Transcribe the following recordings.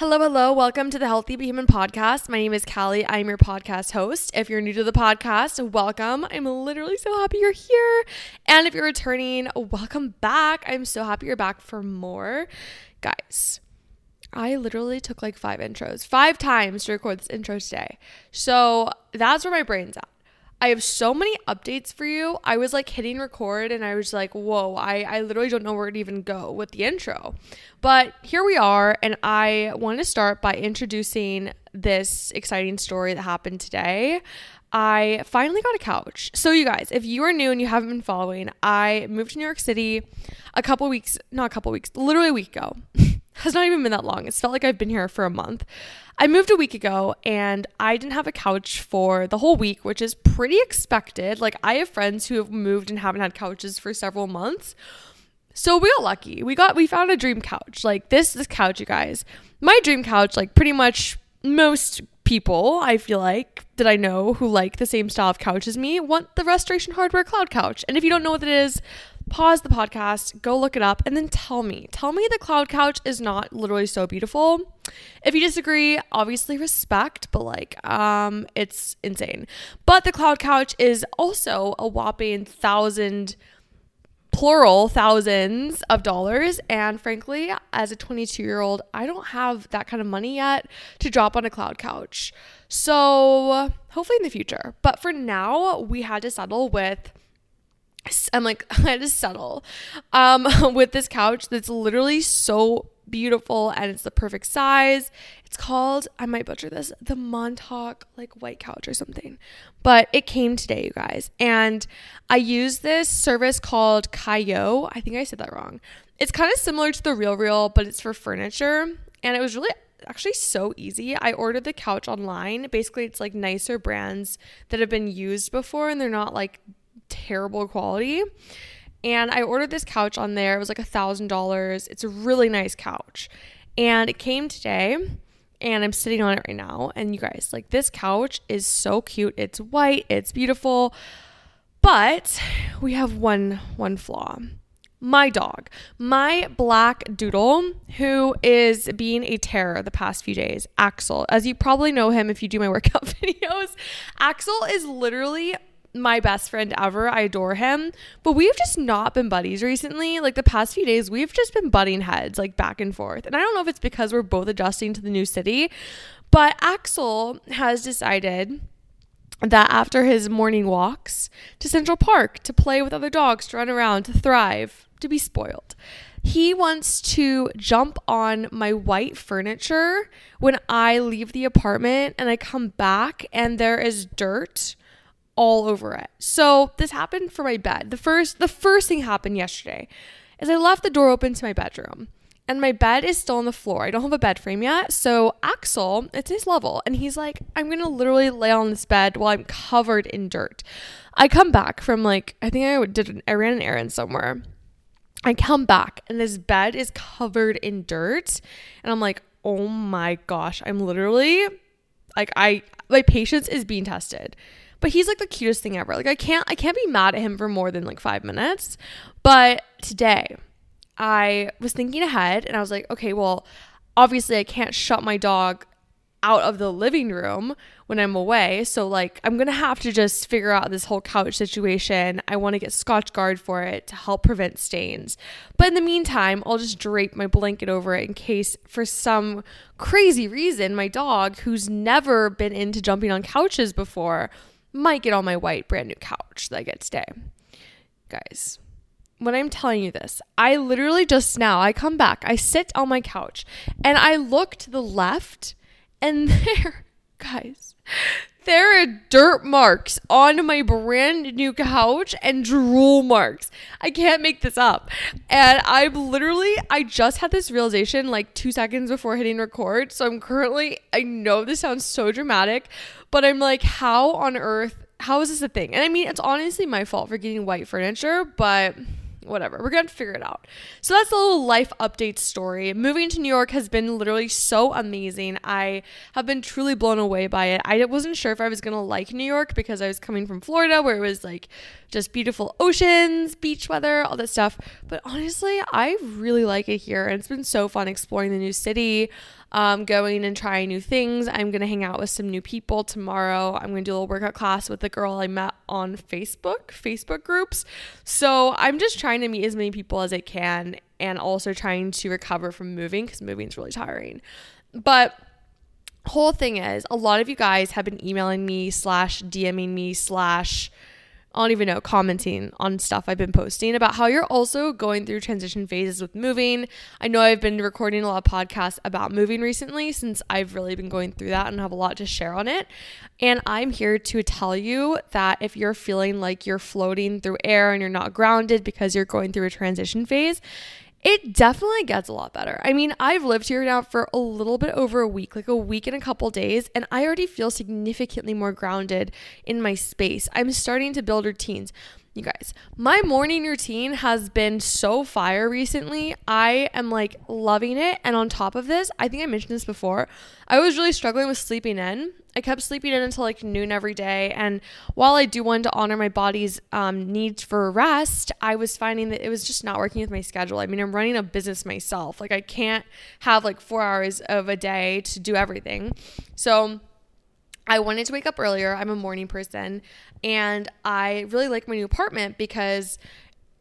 Hello, hello. Welcome to the Healthy But Human podcast. My name is Callie. I'm your podcast host. If you're new to the podcast, welcome. I'm literally so happy you're here. And if you're returning, welcome back. I'm so happy you're back for more. Guys, I literally took like five intros, five times to record this intro today. So that's where my brain's at. I have so many updates for you. I was like hitting record and I was like, whoa, I, I literally don't know where to even go with the intro. But here we are. And I want to start by introducing this exciting story that happened today. I finally got a couch. So, you guys, if you are new and you haven't been following, I moved to New York City a couple weeks, not a couple weeks, literally a week ago. has not even been that long. It's felt like I've been here for a month. I moved a week ago and I didn't have a couch for the whole week, which is pretty expected. Like, I have friends who have moved and haven't had couches for several months. So we got lucky. We got we found a dream couch. Like this this couch, you guys. My dream couch, like pretty much most people, I feel like, that I know who like the same style of couch as me, want the Restoration Hardware Cloud Couch. And if you don't know what it is, pause the podcast, go look it up, and then tell me. Tell me the cloud couch is not literally so beautiful. If you disagree, obviously respect, but like, um, it's insane. But the cloud couch is also a whopping thousand plural thousands of dollars. And frankly, as a 22 year old, I don't have that kind of money yet to drop on a cloud couch. So hopefully in the future. But for now, we had to settle with I'm like, I had to settle um, with this couch that's literally so beautiful and it's the perfect size. It's called, I might butcher this, the Montauk like white couch or something. But it came today, you guys. And I use this service called Kaiyo. I think I said that wrong. It's kind of similar to the Real Real, but it's for furniture. And it was really actually so easy. I ordered the couch online. Basically, it's like nicer brands that have been used before and they're not like terrible quality. And I ordered this couch on there. It was like a thousand dollars. It's a really nice couch. And it came today and I'm sitting on it right now. And you guys, like this couch is so cute. It's white, it's beautiful. But we have one one flaw. My dog, my black doodle, who is being a terror the past few days, Axel. As you probably know him if you do my workout videos, Axel is literally my best friend ever. I adore him. But we've just not been buddies recently. Like the past few days, we've just been butting heads, like back and forth. And I don't know if it's because we're both adjusting to the new city, but Axel has decided that after his morning walks to Central Park to play with other dogs, to run around, to thrive, to be spoiled. He wants to jump on my white furniture when I leave the apartment and I come back and there is dirt all over it. So this happened for my bed. The first the first thing happened yesterday is I left the door open to my bedroom. And my bed is still on the floor. I don't have a bed frame yet. So Axel, it's his level. And he's like, I'm gonna literally lay on this bed while I'm covered in dirt. I come back from like, I think I did I ran an errand somewhere. I come back and this bed is covered in dirt. And I'm like, oh my gosh, I'm literally like I my patience is being tested. But he's like the cutest thing ever. Like I can't I can't be mad at him for more than like 5 minutes. But today I was thinking ahead and I was like, okay, well, obviously I can't shut my dog out of the living room when I'm away. So like I'm to have to just figure out this whole couch situation. I want to get Scotchgard for it to help prevent stains. But in the meantime, I'll just drape my blanket over it in case for some crazy reason my dog who's never been into jumping on couches before might get on my white brand new couch that I get today. Guys, when I'm telling you this, I literally just now, I come back, I sit on my couch, and I look to the left, and there, guys, there are dirt marks on my brand new couch and drool marks. I can't make this up. And I'm literally, I just had this realization like two seconds before hitting record. So I'm currently, I know this sounds so dramatic, but I'm like, how on earth, how is this a thing? And I mean, it's honestly my fault for getting white furniture, but whatever. We're going to figure it out. So that's a little life update story. Moving to New York has been literally so amazing. I have been truly blown away by it. I wasn't sure if I was going to like New York because I was coming from Florida where it was like just beautiful oceans, beach weather, all that stuff. But honestly, I really like it here. And it's been so fun exploring the new city um, going and trying new things. I'm going to hang out with some new people tomorrow. I'm going to do a little workout class with the girl I met on Facebook, Facebook groups. So I'm just trying to meet as many people as I can and also trying to recover from moving because moving is really tiring. But whole thing is a lot of you guys have been emailing me slash DMing me slash I don't even know, commenting on stuff I've been posting about how you're also going through transition phases with moving. I know I've been recording a lot of podcasts about moving recently since I've really been going through that and have a lot to share on it. And I'm here to tell you that if you're feeling like you're floating through air and you're not grounded because you're going through a transition phase, it definitely gets a lot better. I mean, I've lived here now for a little bit over a week, like a week and a couple days, and I already feel significantly more grounded in my space. I'm starting to build routines. You guys, my morning routine has been so fire recently. I am like loving it. And on top of this, I think I mentioned this before. I was really struggling with sleeping in. I kept sleeping in until like noon every day. And while I do want to honor my body's um, needs for rest, I was finding that it was just not working with my schedule. I mean, I'm running a business myself. Like, I can't have like four hours of a day to do everything. So, I wanted to wake up earlier. I'm a morning person and I really like my new apartment because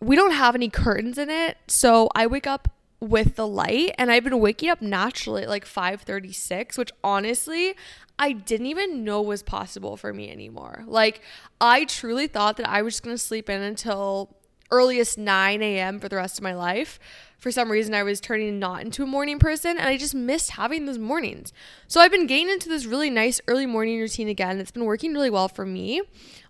we don't have any curtains in it. So I wake up with the light and I've been waking up naturally at like 5:36, which honestly, I didn't even know was possible for me anymore. Like I truly thought that I was just going to sleep in until earliest 9 a.m. for the rest of my life for some reason I was turning not into a morning person and I just missed having those mornings. So I've been getting into this really nice early morning routine again. It's been working really well for me.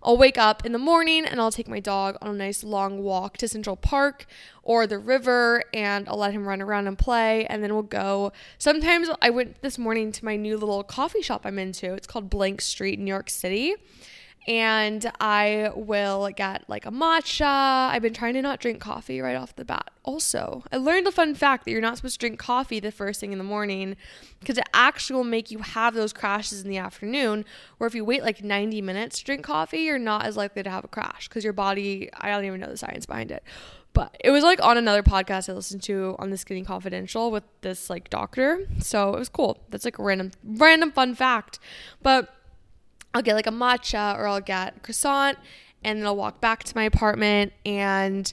I'll wake up in the morning and I'll take my dog on a nice long walk to Central Park or the river and I'll let him run around and play and then we'll go. Sometimes I went this morning to my new little coffee shop I'm into. It's called Blank Street, New York City and I will get like a matcha. I've been trying to not drink coffee right off the bat. Also, I learned a fun fact that you're not supposed to drink coffee the first thing in the morning because it actually will make you have those crashes in the afternoon. Or if you wait like 90 minutes to drink coffee, you're not as likely to have a crash because your body, I don't even know the science behind it. But it was like on another podcast I listened to on the Skinny Confidential with this like doctor. So it was cool. That's like a random, random fun fact. But I'll get like a matcha or I'll get a croissant and then I'll walk back to my apartment and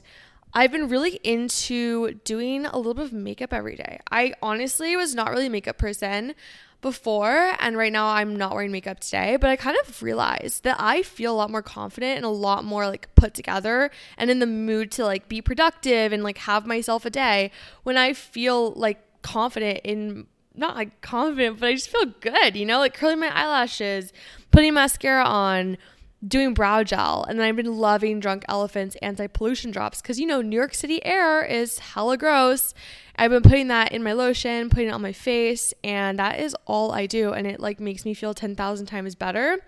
I've been really into doing a little bit of makeup every day. I honestly was not really a makeup person before and right now I'm not wearing makeup today, but I kind of realized that I feel a lot more confident and a lot more like put together and in the mood to like be productive and like have myself a day when I feel like confident in not like confident, but I just feel good, you know, like curling my eyelashes, putting mascara on, doing brow gel. And then I've been loving Drunk Elephant's anti pollution drops because, you know, New York City air is hella gross. I've been putting that in my lotion, putting it on my face, and that is all I do. And it like makes me feel 10,000 times better.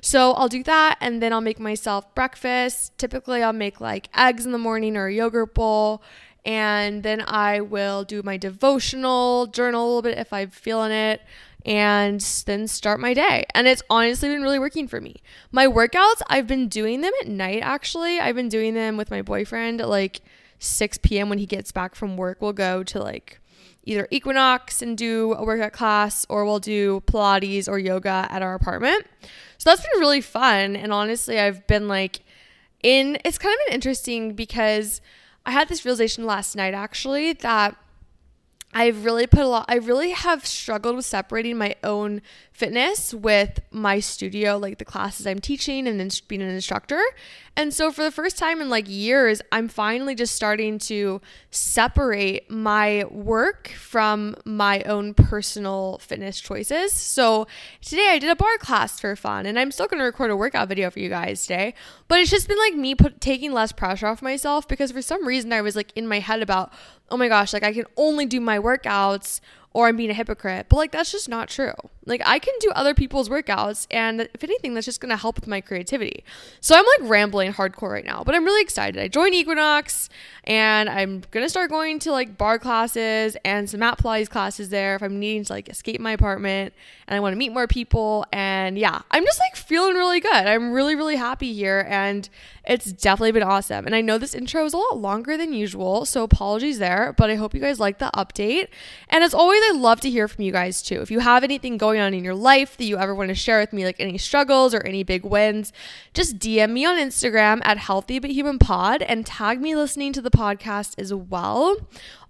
So I'll do that and then I'll make myself breakfast. Typically, I'll make like eggs in the morning or a yogurt bowl and then I will do my devotional, journal a little bit if I'm feeling it, and then start my day. And it's honestly been really working for me. My workouts, I've been doing them at night actually. I've been doing them with my boyfriend at like 6 p.m. when he gets back from work. We'll go to like either Equinox and do a workout class, or we'll do Pilates or yoga at our apartment. So that's been really fun. And honestly, I've been like, in it's kind of interesting because I had this realization last night actually that I've really put a lot, I really have struggled with separating my own fitness with my studio, like the classes I'm teaching and then being an instructor. And so for the first time in like years, I'm finally just starting to separate my work from my own personal fitness choices. So today I did a barre class for fun and I'm still going to record a workout video for you guys today, but it's just been like me put, taking less pressure off myself because for some reason I was like in my head about, oh my gosh, like I can only do my workouts or I'm being a hypocrite. But like that's just not true. Like I can do other people's workouts and if anything that's just going to help with my creativity. So I'm like rambling hardcore right now, but I'm really excited. I joined Equinox and I'm going to start going to like barre classes and some mat Pilates classes there if I'm needing to like escape my apartment and I want to meet more people and yeah, I'm just like feeling really good. I'm really really happy here and it's definitely been awesome. And I know this intro is a lot longer than usual, so apologies there, but I hope you guys like the update. And as always, I love to hear from you guys too. If you have anything going on in your life that you ever want to share with me, like any struggles or any big wins, just DM me on Instagram at Healthy But Human Pod and tag me listening to the podcast as well.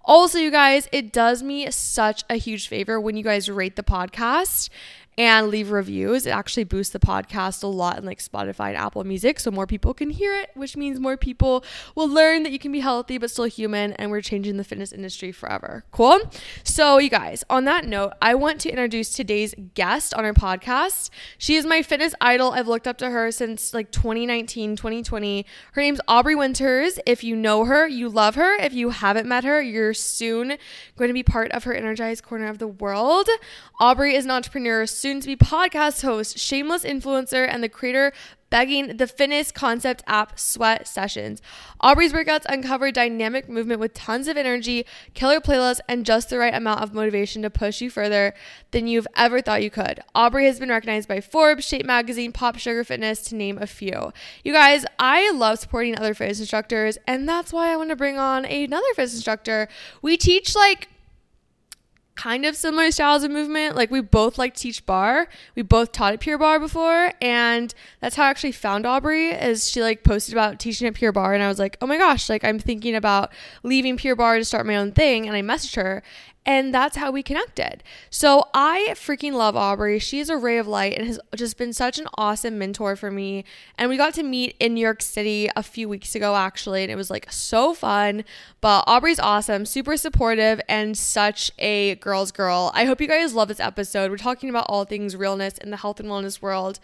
Also, you guys, it does me such a huge favor when you guys rate the podcast and leave reviews. It actually boosts the podcast a lot in like Spotify and Apple Music so more people can hear it, which means more people will learn that you can be healthy but still human and we're changing the fitness industry forever. Cool? So, you guys, on that note, I want to introduce today's guest on our podcast. She is my fitness idol. I've looked up to her since like 2019, 2020. Her name's Aubre Winters. If you know her, you love her. If you haven't met her, you're soon going to be part of her energized corner of the world. Aubre is an entrepreneur soon to be podcast host, shameless influencer, and the creator begging the fitness concept app Sweat Sessions. Aubre's workouts uncover dynamic movement with tons of energy, killer playlists, and just the right amount of motivation to push you further than you've ever thought you could. Aubre has been recognized by Forbes, Shape Magazine, Pop Sugar Fitness, to name a few. You guys, I love supporting other fitness instructors, and that's why I want to bring on another fitness instructor. We teach like kind of similar styles of movement. Like we both like teach barre. We both taught at Pure Barre before, and that's how I actually found Aubre. Is she like posted about teaching at Pure Barre, and I was like, oh my gosh, like I'm thinking about leaving Pure Barre to start my own thing, and I messaged her, and that's how we connected. So I freaking love Aubre. She is a ray of light and has just been such an awesome mentor for me. And we got to meet in New York City a few weeks ago, actually, and it was like so fun. But Aubre's awesome, super supportive, and such a girl's girl. I hope you guys love this episode. We're talking about all things realness in the health and wellness world.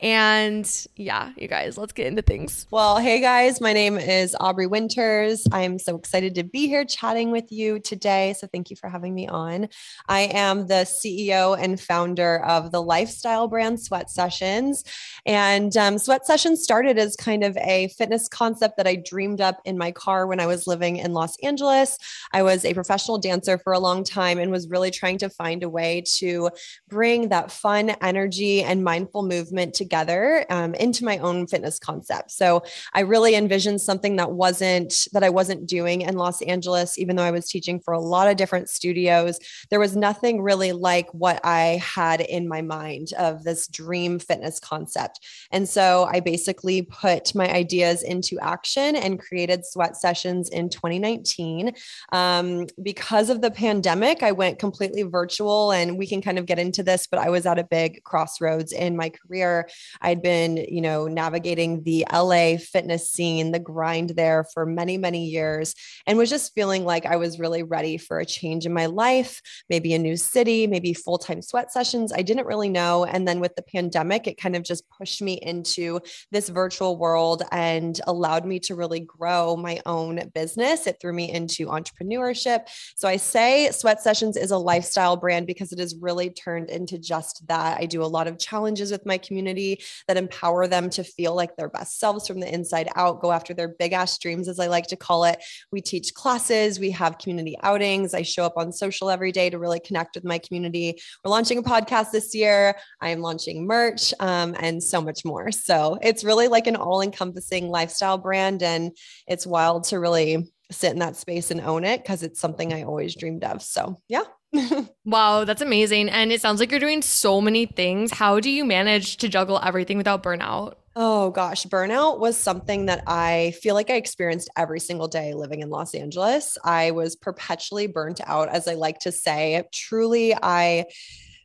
And yeah, you guys, let's get into things. Well, hey guys, my name is Aubre Winters. I'm so excited to be here chatting with you today. So thank you for having me on. I am the CEO and founder of the lifestyle brand Sweat Sessions. And um, Sweat Sessions started as kind of a fitness concept that I dreamed up in my car when I was living in Los Angeles. I was a professional dancer for a long time and was really trying to find a way to bring that fun energy and mindful movement to together um, into my own fitness concept. So I really envisioned something that wasn't that I wasn't doing in Los Angeles, even though I was teaching for a lot of different studios. There was nothing really like what I had in my mind of this dream fitness concept. And so I basically put my ideas into action and created sweat sessions in 2019. Um, because of the pandemic, I went completely virtual, and we can kind of get into this, but I was at a big crossroads in my career I'd been, you know, navigating the LA fitness scene, the grind there for many, many years, and was just feeling like I was really ready for a change in my life, maybe a new city, maybe full time sweat sessions. I didn't really know. And then with the pandemic, it kind of just pushed me into this virtual world and allowed me to really grow my own business. It threw me into entrepreneurship. So I say Sweat Sessions is a lifestyle brand because it has really turned into just that. I do a lot of challenges with my community that empower them to feel like their best selves from the inside out, go after their big ass dreams, as I like to call it. We teach classes, we have community outings. I show up on social every day to really connect with my community. We're launching a podcast this year. I am launching merch um, and so much more. So it's really like an all encompassing lifestyle brand. And it's wild to really sit in that space and own it because it's something I always dreamed of. So, yeah. wow, that's amazing. And it sounds like you're doing so many things. How do you manage to juggle everything without burnout? Oh gosh, burnout was something that I feel like I experienced every single day living in Los Angeles. I was perpetually burnt out, as I like to say. Truly, I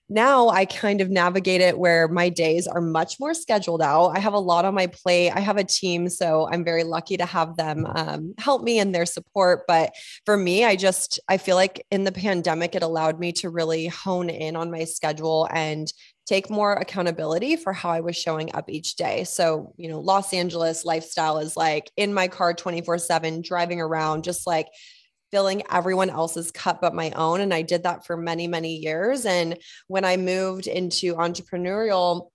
now I kind of navigate it where my days are much more scheduled out. I have a lot on my plate. I have a team, so I'm very lucky to have them um, help me in their support. But for me, I just I feel like in the pandemic, it allowed me to really hone in on my schedule and take more accountability for how I was showing up each day. So, you know, Los Angeles lifestyle is like in my car 24 7, driving around, just like filling everyone else's cup but my own. And I did that for many, many years. And when I moved into entrepreneurial,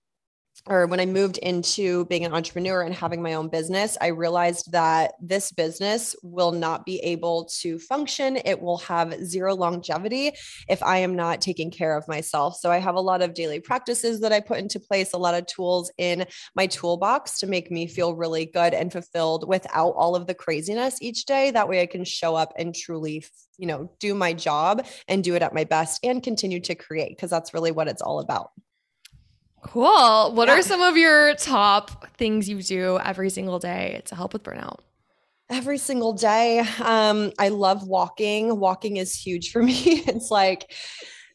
or when I moved into being an entrepreneur and having my own business, I realized that this business will not be able to function. It will have zero longevity if I am not taking care of myself. So I have a lot of daily practices that I put into place, a lot of tools in my toolbox to make me feel really good and fulfilled without all of the craziness each day. That way I can show up and truly, you know, do my job and do it at my best and continue to create because that's really what it's all about. Cool. What yeah. are some of your top things you do every single day to help with burnout? Every single day. Um, I love walking. Walking is huge for me. it's like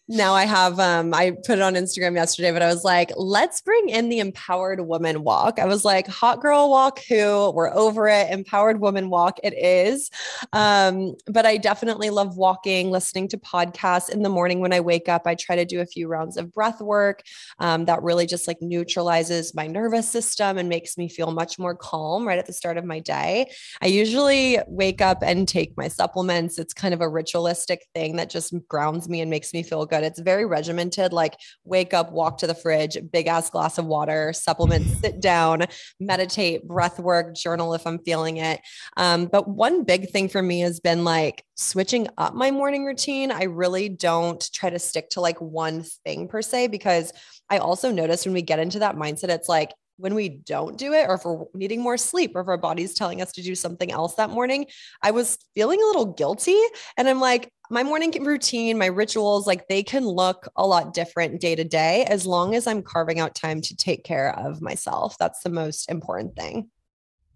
now I have um I put it on Instagram yesterday, but I was like, let's bring in the empowered woman walk. I was like, hot girl walk who we're over it, empowered woman walk it is. Um, but I definitely love walking, listening to podcasts in the morning when I wake up. I try to do a few rounds of breath work um, that really just like neutralizes my nervous system and makes me feel much more calm right at the start of my day. I usually wake up and take my supplements. It's kind of a ritualistic thing that just grounds me and makes me feel good good. It's very regimented, like wake up, walk to the fridge, big ass glass of water, supplement, sit down, meditate, breath work, journal if I'm feeling it. Um, but one big thing for me has been like switching up my morning routine. I really don't try to stick to like one thing per se, because I also notice when we get into that mindset, it's like, when we don't do it or if we're needing more sleep or if our body's telling us to do something else that morning, I was feeling a little guilty. And I'm like, my morning routine, my rituals, like they can look a lot different day to day as long as I'm carving out time to take care of myself. That's the most important thing.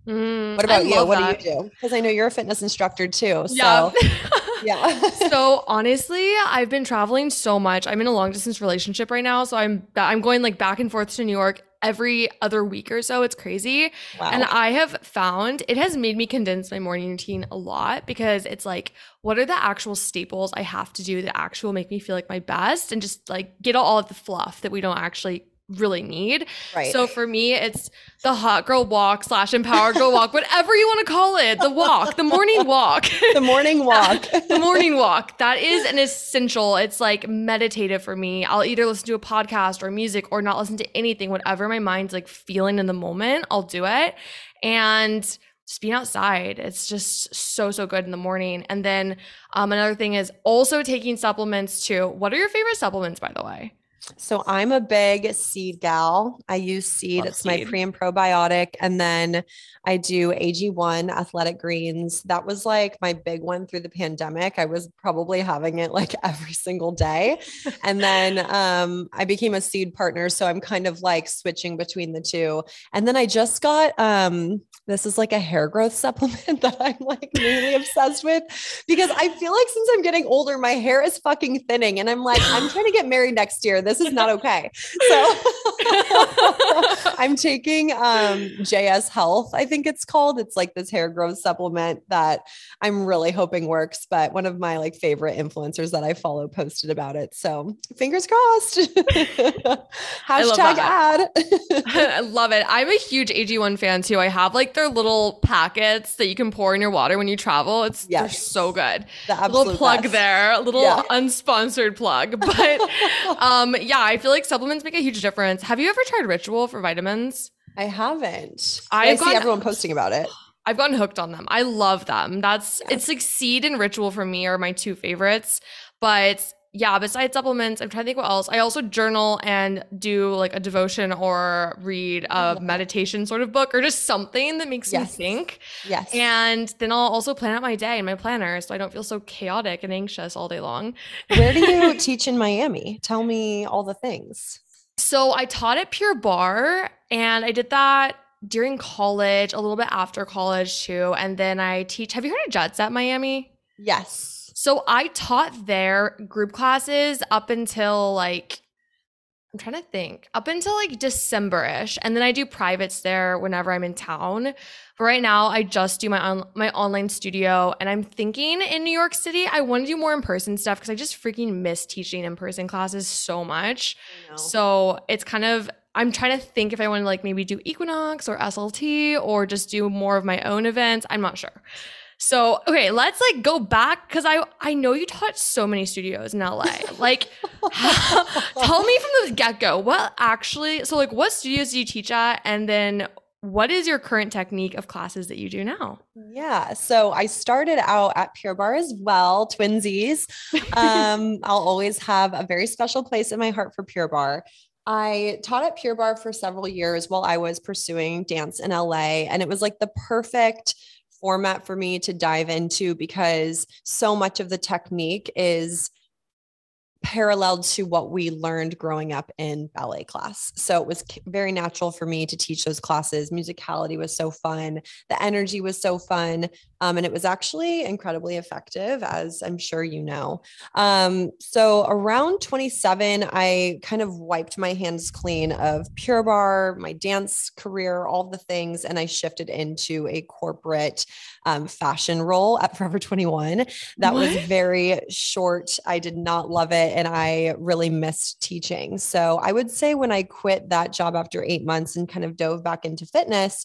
Mm, what about you? What that. do you do? Because I know you're a fitness instructor too. So. Yeah. yeah. so honestly, I've been traveling so much. I'm in a long distance relationship right now, so I'm I'm going like back and forth to New York every other week or so. It's crazy. Wow. And I have found it has made me condense my morning routine a lot because it's like, what are the actual staples I have to do that actually make me feel like my best and just like get all of the fluff that we don't actually really need. Right. So for me, it's the hot girl walk slash empowered girl walk, whatever you want to call it. The walk, the morning walk. the morning walk. the morning walk. That is an essential. It's like meditative for me. I'll either listen to a podcast or music or not listen to anything. Whatever my mind's like feeling in the moment, I'll do it. And just being outside. It's just so, so good in the morning. And then um, another thing is also taking supplements too. What are your favorite supplements, by the way? So I'm a big seed gal. I use seed. Love it's seed. my pre and probiotic. And then I do AG1 athletic greens. That was like my big one through the pandemic. I was probably having it like every single day. and then um, I became a seed partner. So I'm kind of like switching between the two. And then I just got um, this is like a hair growth supplement that I'm like really obsessed with because I feel like since I'm getting older, my hair is fucking thinning. And I'm like, I'm trying to get married next year. This is not okay. So I'm taking um, JS Health, I think it's called. It's like this hair growth supplement that I'm really hoping works. But one of my like favorite influencers that I follow posted about it. So fingers crossed. Hashtag ad. I love it. I'm a huge AG1 fan too. I have like their little packets that you can pour in your water when you travel. It's yes. they're so good. The little plug best. there, a little yeah. unsponsored plug. But um yeah, I feel like supplements make a huge difference. Have you ever tried Ritual for vitamins? I haven't. I see everyone posting about it. I've gotten hooked on them. I love them. That's it's like Seed and Ritual for me are my two favorites. But yeah, besides supplements, I'm trying to think what else. I also journal and do like a devotion or read a meditation sort of book or just something that makes Yes. me think. Yes. And then I'll also plan out my day in my planner so I don't feel so chaotic and anxious all day long. Where do you teach in Miami? Tell me all the things. So I taught at Pure Barre and I did that during college, a little bit after college too. And then I teach. Have you heard of JetSet Miami? Yes. So I taught their group classes up until like I'm trying to think up until like December-ish, and then I do privates there whenever I'm in town. But right now, I just do my on- my online studio, and I'm thinking in New York City, I want to do more in person stuff because I just freaking miss teaching in person classes so much. So it's kind of I'm trying to think if I want to like maybe do Equinox or SLT or just do more of my own events. I'm not sure. So okay, let's like go back because I I know you taught so many studios in LA. Like, tell me from the get go what actually. So like, what studios do you teach at, and then what is your current technique of classes that you do now? Yeah. So I started out at Pure Barre as well, twinsies. Um, I'll always have a very special place in my heart for Pure Barre. I taught at Pure Barre for several years while I was pursuing dance in LA, and it was like the perfect format for me to dive into because so much of the technique is paralleled to what we learned growing up in ballet class. So it was very natural for me to teach those classes. Musicality was so fun. The energy was so fun. Um, and it was actually incredibly effective, as I'm sure you know. Um, so around 27, I kind of wiped my hands clean of Pure Barre, my dance career, all the things, and I shifted into a corporate um, fashion role at Forever 21. That was very short. I did not love it. And I really missed teaching. So I would say when I quit that job after eight months and kind of dove back into fitness,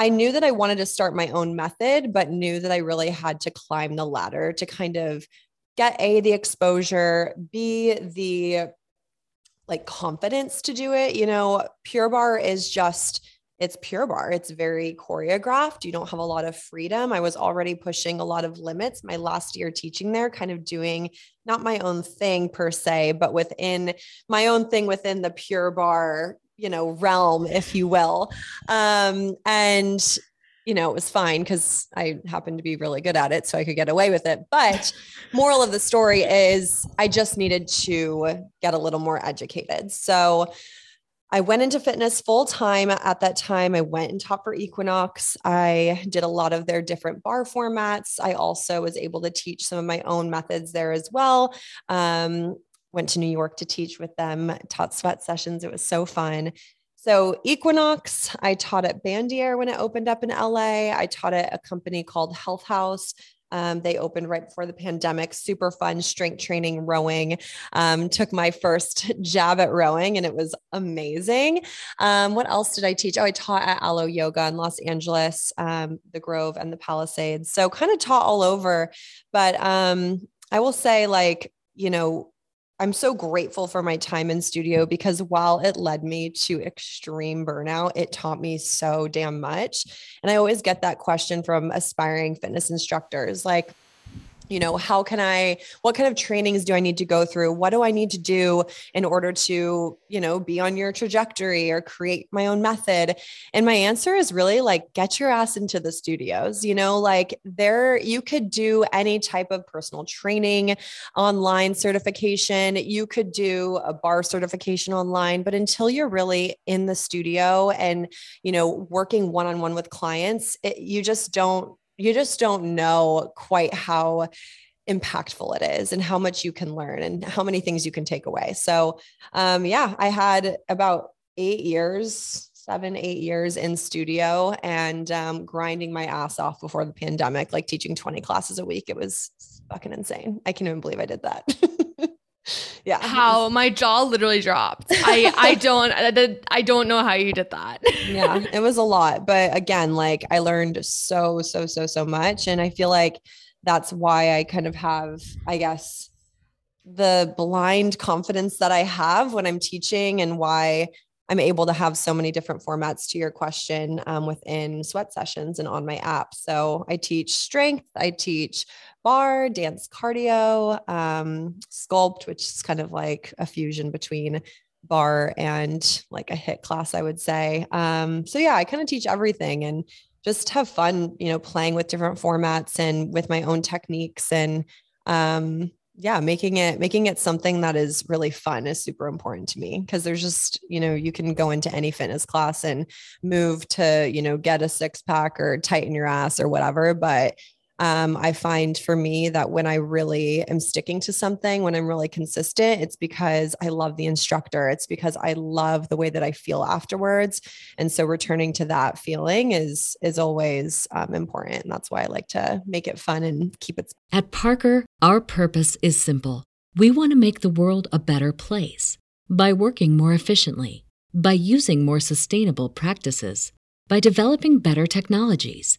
I knew that I wanted to start my own method, but knew that I really had to climb the ladder to kind of get A, the exposure, B, the like confidence to do it. You know, Pure Barre is just it's pure barre. It's very choreographed. You don't have a lot of freedom. I was already pushing a lot of limits my last year teaching there, kind of doing not my own thing per se, but within my own thing within the pure barre, you know, realm, if you will. Um, and you know, it was fine because I happened to be really good at it, so I could get away with it. But moral of the story is I just needed to get a little more educated. So I went into fitness full time at that time. I went and taught for Equinox. I did a lot of their different barre formats. I also was able to teach some of my own methods there as well. Um, went to New York to teach with them, taught sweat sessions. It was so fun. So Equinox, I taught at Bandier when it opened up in LA. I taught at a company called Health House. Um, they opened right before the pandemic. Super fun strength training, rowing. Um, took my first jab at rowing, and it was amazing. Um, what else did I teach? Oh, I taught at Alo Yoga in Los Angeles, um, the Grove, and the Palisades. So kind of taught all over. But um, I will say, like you know, I'm so grateful for my time in studio because while it led me to extreme burnout, it taught me so damn much. And I always get that question from aspiring fitness instructors like, you know, how can I, what kind of trainings do I need to go through? What do I need to do in order to, you know, be on your trajectory or create my own method? And my answer is really like, get your ass into the studios, you know, like there, you could do any type of personal training, online certification, you could do a barre certification online, but until you're really in the studio and, you know, working one on one with clients, it, you just don't you just don't know quite how impactful it is and how much you can learn and how many things you can take away. So, um, yeah, I had about eight years, seven, eight years in studio and um, grinding my ass off before the pandemic, like teaching 20 classes a week. It was fucking insane. I can't even believe I did that. yeah. How my jaw literally dropped. I I don't I, I don't know how you did that. yeah, it was a lot. But again, like I learned so, so, so, so much. And I feel like that's why I kind of have, I guess, the blind confidence that I have when I'm teaching and why I'm able to have so many different formats to your question um, within sweat sessions and on my app. So I teach strength, I teach barre, dance cardio, um, sculpt, which is kind of like a fusion between barre and like a HIIT class, I would say. Um, so yeah, I kind of teach everything and just have fun, you know, playing with different formats and with my own techniques and um, yeah, making it making it something that is really fun is super important to me because there's just, you know, you can go into any fitness class and move to, you know, get a six pack or tighten your ass or whatever, but um, I find for me that when I really am sticking to something, when I'm really consistent, it's because I love the instructor. It's because I love the way that I feel afterwards. And so returning to that feeling is is always um, important. And that's why I like to make it fun and keep it. At Parker, our purpose is simple. We want to make the world a better place by working more efficiently, by using more sustainable practices, by developing better technologies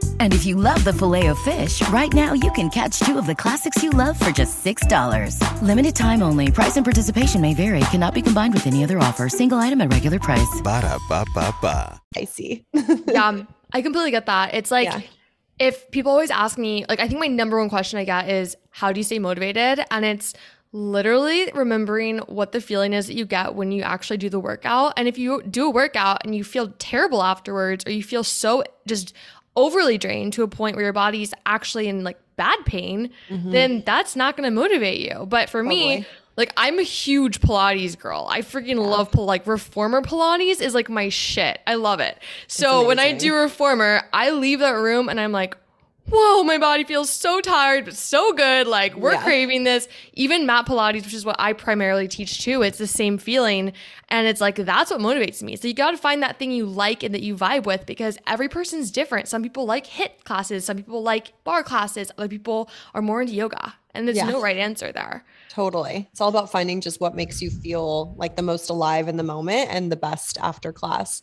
And if you love the filet of fish, right now you can catch two of the classics you love for just $6. Limited time only. Price and participation may vary. Cannot be combined with any other offer. Single item at regular price. Ba da ba ba ba. I see. yeah, I completely get that. It's like Yeah. if people always ask me, like, I think my number one question I get is, how do you stay motivated? And it's literally remembering what the feeling is that you get when you actually do the workout. And if you do a workout and you feel terrible afterwards, or you feel so just overly drained to a point where your body's actually in like bad pain, mm-hmm. then that's not going to motivate you. But for me, like I'm a huge Pilates girl. I freaking love Pil- like reformer Pilates is like my shit. I love it. So when I do reformer, I leave that room and I'm like, whoa, my body feels so tired, but so good. Like we're Yeah. craving this. Even Mat Pilates, which is what I primarily teach too, it's the same feeling. And it's like that's what motivates me. So you got to find that thing you like and that you vibe with because every person's different. Some people like HIIT classes, some people like barre classes, other people are more into yoga. And there's no right answer there. Totally. It's all about finding just what makes you feel like the most alive in the moment and the best after class.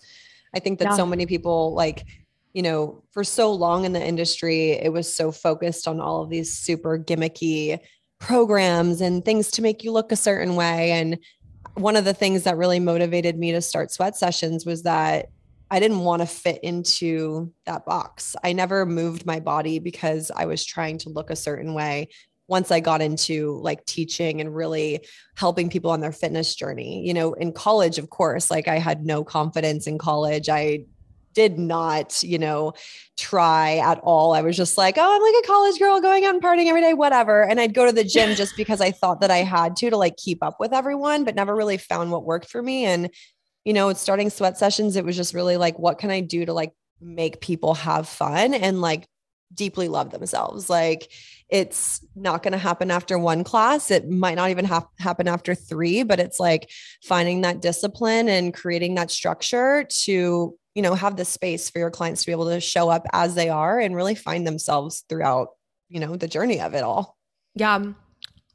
I think that Yeah. so many people like, you know, for so long in the industry, it was so focused on all of these super gimmicky programs and things to make you look a certain way. And one of the things that really motivated me to start sweat sessions was that I didn't want to fit into that box. I never moved my body because I was trying to look a certain way once I got into like teaching and really helping people on their fitness journey. You know, in college, of course, like I had no confidence in college. I did not, you know, try at all. I was just like, oh, I'm like a college girl going out and partying every day, whatever. And I'd go to the gym just because I thought that I had to to like keep up with everyone, but never really found what worked for me. And, you know, starting sweat sessions, it was just really like, what can I do to like make people have fun and like deeply love themselves? Like, it's not going to happen after one class. It might not even hap- happen after three, but it's like finding that discipline and creating that structure to, you know, have the space for your clients to be able to show up as they are and really find themselves throughout, you know, the journey of it all. Yeah.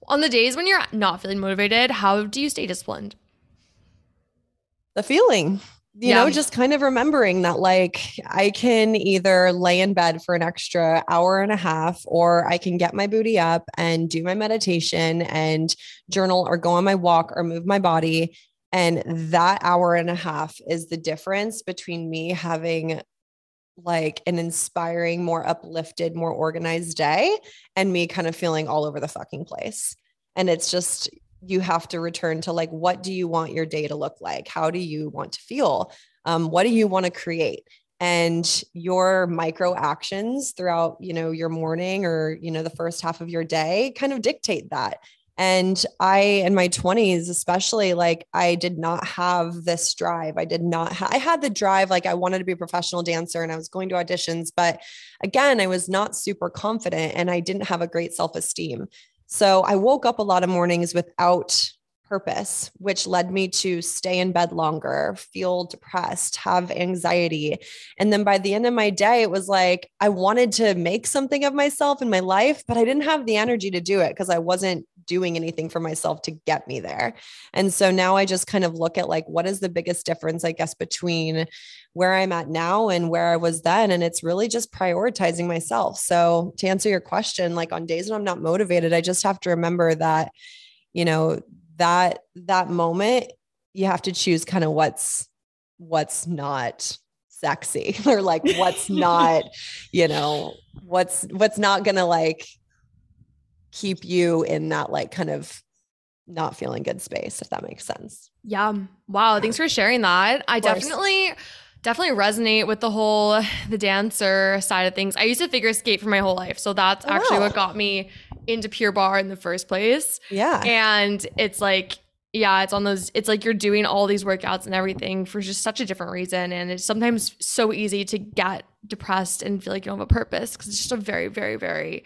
On the days when you're not feeling motivated, how do you stay disciplined? The feeling, you Yeah. know, just kind of remembering that like I can either lay in bed for an extra hour and a half, or I can get my booty up and do my meditation and journal or go on my walk or move my body. And that hour and a half is the difference between me having like an inspiring, more uplifted, more organized day and me kind of feeling all over the fucking place. And it's just, you have to return to like, what do you want your day to look like? How do you want to feel? Um, what do you want to create? And your micro actions throughout, you know, your morning or, you know, the first half of your day kind of dictate that. And I, in my 20s, especially, like I did not have this drive. I did not, ha- I had the drive, like I wanted to be a professional dancer and I was going to auditions. But again, I was not super confident and I didn't have a great self esteem. So I woke up a lot of mornings without purpose, which led me to stay in bed longer, feel depressed, have anxiety. And then by the end of my day, it was like I wanted to make something of myself in my life, but I didn't have the energy to do it because I wasn't doing anything for myself to get me there. And so now I just kind of look at like, what is the biggest difference, I guess, between where I'm at now and where I was then. And it's really just prioritizing myself. So to answer your question, like on days when I'm not motivated, I just have to remember that, you know, that that moment you have to choose kind of what's what's not sexy or like what's not you know what's what's not gonna like keep you in that like kind of not feeling good space if that makes sense. Yeah. Wow. Thanks for sharing that. I definitely definitely resonate with the whole the dancer side of things. I used to figure skate for my whole life so that's oh, actually what got me into Pure Barre in the first place. Yeah. And it's like, yeah, it's on those, it's like you're doing all these workouts and everything for just such a different reason. And it's sometimes so easy to get depressed and feel like you don't have a purpose because it's just a very, very, very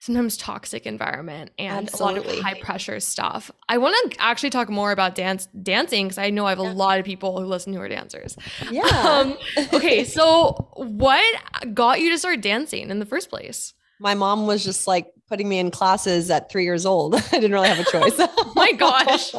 sometimes toxic environment and Absolutely. a lot of high pressure stuff. I want to actually talk more about dance dancing because I know I have a lot of people who listen who are dancers. Yeah. Um, okay, so what got you to start dancing in the first place? My mom was just like, putting me in classes at three years old. I didn't really have a choice. my gosh.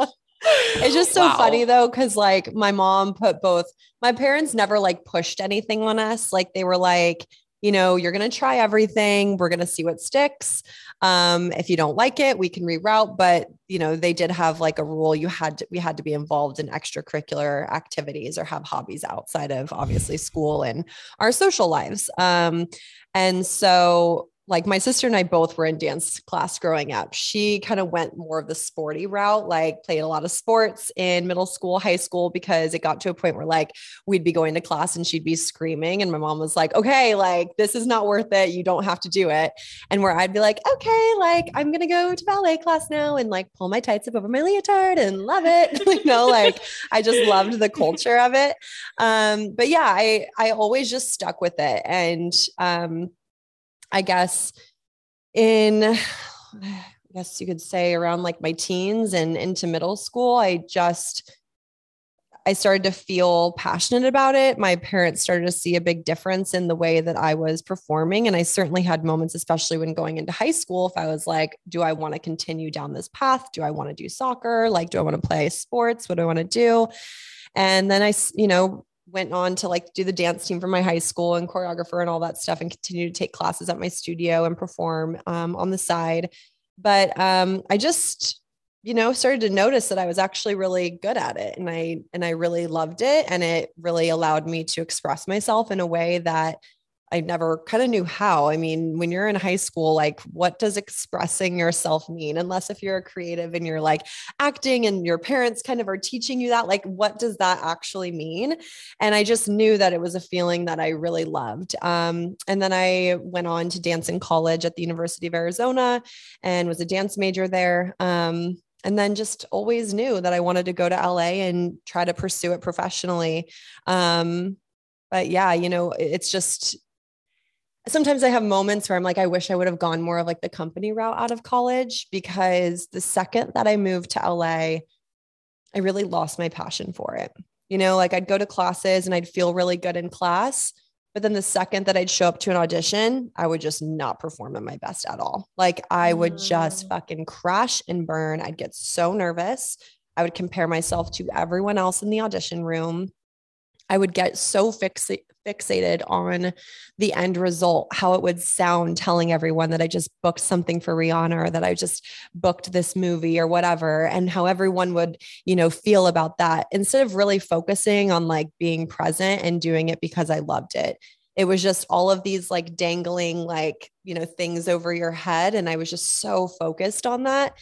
it's just so wow. funny though, because like my mom put both, my parents never like pushed anything on us. Like they were like, you know, you're going to try everything. We're going to see what sticks. Um, if you don't like it, we can reroute. But, you know, they did have like a rule you had to, we had to be involved in extracurricular activities or have hobbies outside of obviously school and our social lives. Um, and so like my sister and I both were in dance class growing up. She kind of went more of the sporty route, like played a lot of sports in middle school, high school, because it got to a point where like we'd be going to class and she'd be screaming. And my mom was like, okay, like this is not worth it. You don't have to do it. And where I'd be like, okay, like I'm going to go to ballet class now and like pull my tights up over my leotard and love it. you know, like I just loved the culture of it. Um, but yeah, I, I always just stuck with it. And, um, I guess in I guess you could say around like my teens and into middle school, I just I started to feel passionate about it. My parents started to see a big difference in the way that I was performing. And I certainly had moments, especially when going into high school, if I was like, do I want to continue down this path? Do I want to do soccer? Like, do I want to play sports? What do I want to do? And then I, you know, went on to like do the dance team for my high school and choreographer and all that stuff and continue to take classes at my studio and perform um, on the side. But um, i just you know started to notice that i was actually really good at it and i and i really loved it and it really allowed me to express myself in a way that I never kind of knew how. I mean, when you're in high school, like what does expressing yourself mean? Unless if you're a creative and you're like acting and your parents kind of are teaching you that, like what does that actually mean? And I just knew that it was a feeling that I really loved. Um, and then I went on to dance in college at the University of Arizona and was a dance major there. Um, and then just always knew that I wanted to go to LA and try to pursue it professionally. Um, but yeah, you know, it's just sometimes I have moments where I'm like, I wish I would have gone more of like the company route out of college because the second that I moved to LA, I really lost my passion for it. You know, like I'd go to classes and I'd feel really good in class. But then the second that I'd show up to an audition, I would just not perform at my best at all. Like I would mm. just fucking crash and burn. I'd get so nervous. I would compare myself to everyone else in the audition room. I would get so fixated fixated on the end result, how it would sound telling everyone that I just booked something for Rihanna or that I just booked this movie or whatever, and how everyone would, you know, feel about that instead of really focusing on like being present and doing it because I loved it. it was just all of these like dangling like you know things over your head and i was just so focused on that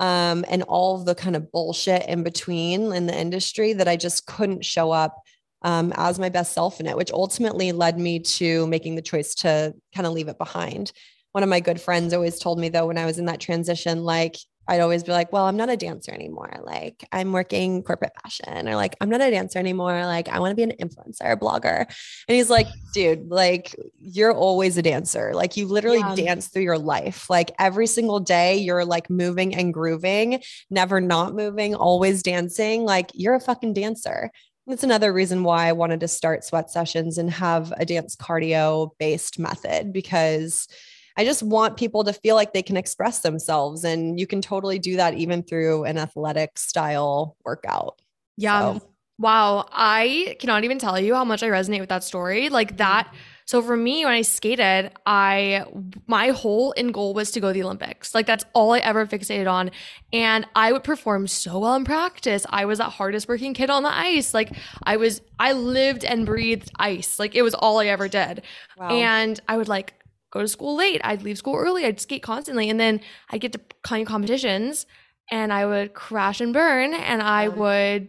um, and all the kind of bullshit in between in the industry that i just couldn't show up um, as my best self in it which ultimately led me to making the choice to kind of leave it behind one of my good friends always told me though when i was in that transition like I'd always be like, well, I'm not a dancer anymore. Like I'm working corporate fashion or like I'm not a dancer anymore. Like I want to be an influencer, a blogger. And he's like, dude, like you're always a dancer. Like you literally yeah. dance through your life. Like every single day you're like moving and grooving, never not moving, always dancing. Like you're a fucking dancer. That's another reason why I wanted to start sweat sessions and have a dance cardio based method because I just want people to feel like they can express themselves. And you can totally do that even through an athletic style workout. Yeah. So. Wow. I cannot even tell you how much I resonate with that story. Like that. Mm-hmm. So for me, when I skated, I my whole end goal was to go to the Olympics. Like that's all I ever fixated on. And I would perform so well in practice. I was the hardest working kid on the ice. Like I was I lived and breathed ice. Like it was all I ever did. Wow. And I would like go to school late. I'd leave school early. I'd skate constantly. And then I'd get to climbing competitions and I would crash and burn and I would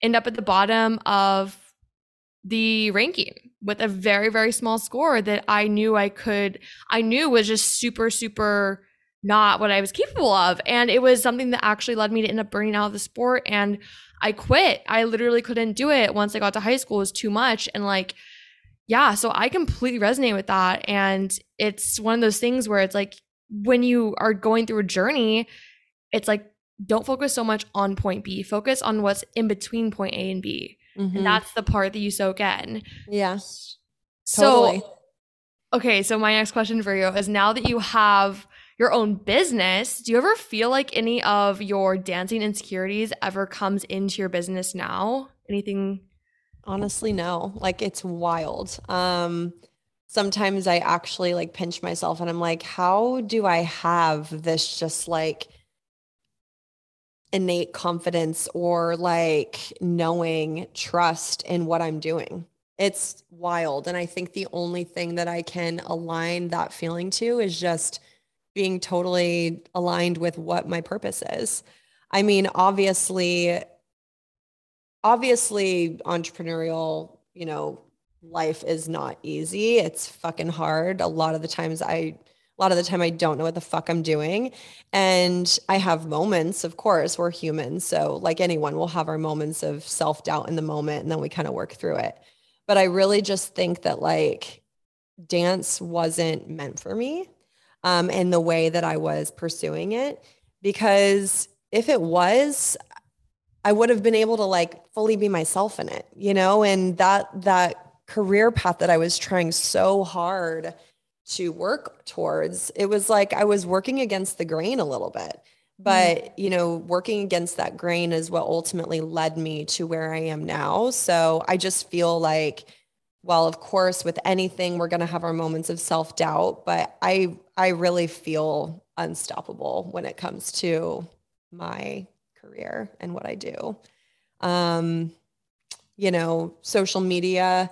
end up at the bottom of the ranking with a very, very small score that I knew I could, I knew was just super, super not what I was capable of. And it was something that actually led me to end up burning out of the sport. And I quit. I literally couldn't do it once I got to high school. It was too much. And like, yeah, so I completely resonate with that. And it's one of those things where it's like when you are going through a journey, it's like don't focus so much on point B, focus on what's in between point A and B. Mm-hmm. And that's the part that you soak in. Yeah. Totally. So, okay, so my next question for you is now that you have your own business, do you ever feel like any of your dancing insecurities ever comes into your business now? Anything Honestly, no. Like it's wild. Um sometimes I actually like pinch myself and I'm like, how do I have this just like innate confidence or like knowing trust in what I'm doing? It's wild. And I think the only thing that I can align that feeling to is just being totally aligned with what my purpose is. I mean, obviously, obviously entrepreneurial, you know, life is not easy. It's fucking hard. A lot of the times I a lot of the time I don't know what the fuck I'm doing. And I have moments, of course, we're humans. So like anyone, we'll have our moments of self-doubt in the moment and then we kind of work through it. But I really just think that like dance wasn't meant for me um, in the way that I was pursuing it. Because if it was, I would have been able to like fully be myself in it, you know, and that that career path that I was trying so hard to work towards, it was like I was working against the grain a little bit. But, mm. you know, working against that grain is what ultimately led me to where I am now. So I just feel like well, of course, with anything, we're going to have our moments of self doubt, but I, I really feel unstoppable when it comes to my career and what I do. Um, you know, social media,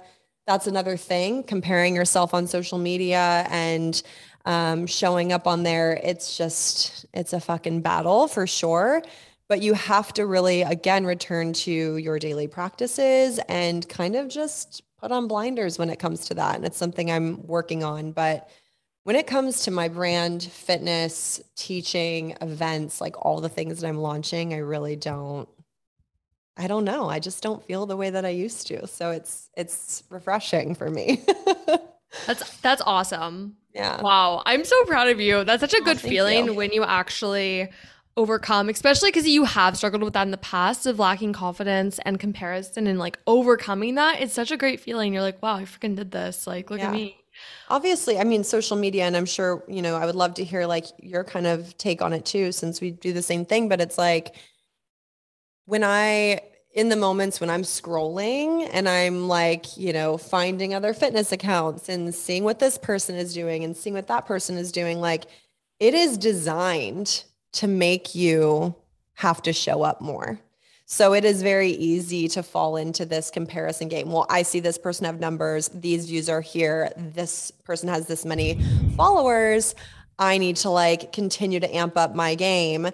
that's another thing. Comparing yourself on social media and um, showing up on there, it's just, it's a fucking battle for sure. But you have to really, again, return to your daily practices and kind of just put on blinders when it comes to that. And it's something I'm working on. But when it comes to my brand, fitness, teaching, events, like all the things that I'm launching, I really don't I don't know. I just don't feel the way that I used to. So it's it's refreshing for me. that's that's awesome. Yeah. Wow. I'm so proud of you. That's such a oh, good feeling you. when you actually overcome, especially because you have struggled with that in the past of lacking confidence and comparison and like overcoming that. It's such a great feeling. You're like, wow, I freaking did this. Like, look yeah. at me obviously i mean social media and i'm sure you know i would love to hear like your kind of take on it too since we do the same thing but it's like when i in the moments when i'm scrolling and i'm like you know finding other fitness accounts and seeing what this person is doing and seeing what that person is doing like it is designed to make you have to show up more So it is very easy to fall into this comparison game. Well, I see this person have numbers, these views are here, this person has this many followers. I need to like continue to amp up my game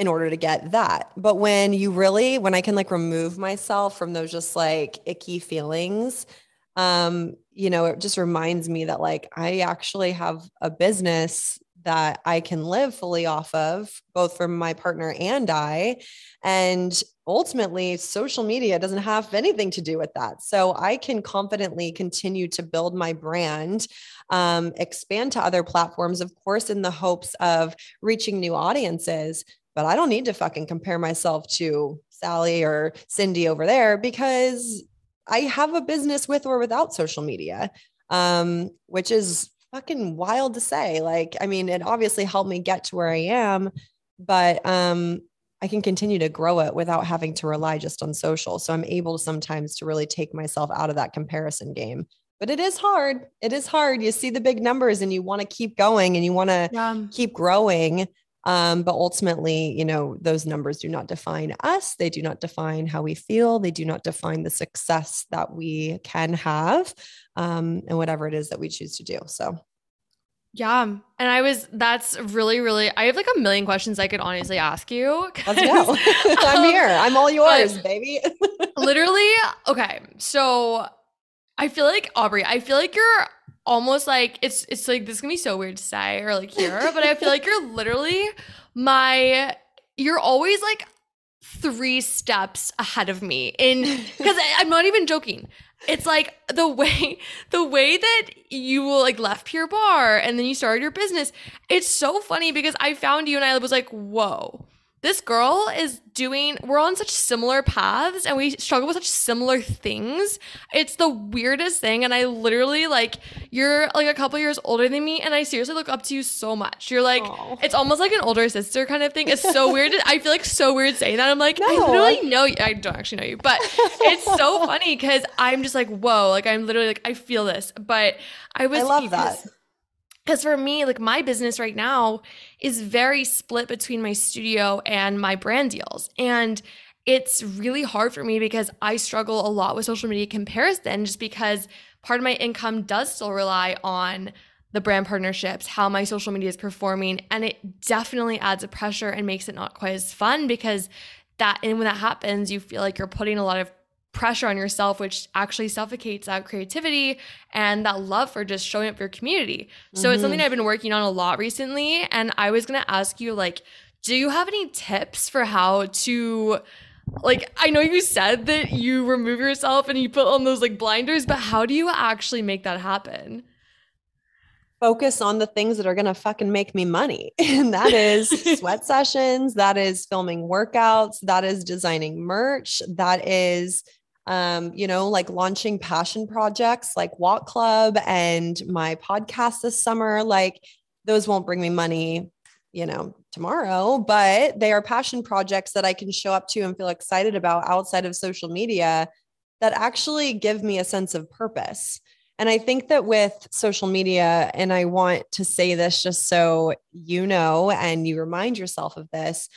in order to get that. But when you really, when I can like remove myself from those just like icky feelings, um, you know, it just reminds me that like I actually have a business that I can live fully off of, both for my partner and I. And ultimately, social media doesn't have anything to do with that. So I can confidently continue to build my brand, um, expand to other platforms, of course, in the hopes of reaching new audiences but I don't need to fucking compare myself to Sally or Cindy over there because I have a business with or without social media, um, which is fucking wild to say. Like, I mean, it obviously helped me get to where I am, but um, I can continue to grow it without having to rely just on social. So I'm able sometimes to really take myself out of that comparison game. But it is hard. It is hard. You see the big numbers and you want to keep going and you want to yeah. keep growing. Um, but ultimately, you know, those numbers do not define us. They do not define how we feel. They do not define the success that we can have um, and whatever it is that we choose to do. So, yeah. And I was, that's really, really, I have like a million questions I could honestly ask you. Let's go. I'm here. I'm all yours, baby. literally. Okay. So I feel like, Aubre, I feel like you're almost like it's it's like this is gonna be so weird to say or like hear, but I feel like you're literally my you're always like three steps ahead of me in because I'm not even joking. It's like the way the way that you will like left Pure Barre and then you started your business. It's so funny because I found you and I was like, whoa this girl is doing we're on such similar paths and we struggle with such similar things. It's the weirdest thing. And i literally like you're like a couple years older than me and i seriously look up to you so much. You're like Aww. it's almost like an older sister kind of thing. It's so weird. I feel like so weird saying that. I'm like no. i literally know you. I don't actually know you but it's so funny because i'm just like whoa. Like i'm literally like i feel this. But i was i love that because for me, like my business right now is very split between my studio and my brand deals. And it's really hard for me because I struggle a lot with social media comparison just because part of my income does still rely on the brand partnerships, how my social media is performing. And it definitely adds a pressure and makes it not quite as fun because that, and when that happens, you feel like you're putting a lot of pressure on yourself, which actually suffocates that creativity and that love for just showing up for your community. So mm-hmm. it's something mm-hmm. I've been working on a lot recently. And I was gonna ask you, like, do you have any tips for how to like I know you said that you remove yourself and you put on those like blinders, but how do you actually make that happen? Focus on the things that are going to fucking make me money. And that is sweat sessions, that is filming workouts, that is designing merch, that is um, you know, like launching passion projects like Walk Club and my podcast this summer. Like those won't bring me money, you know, tomorrow, but they are passion projects that I can show up to and feel excited about outside of social media that actually give me a sense of purpose. And I think that with social media, and I want to say this just so you know and you remind yourself of this,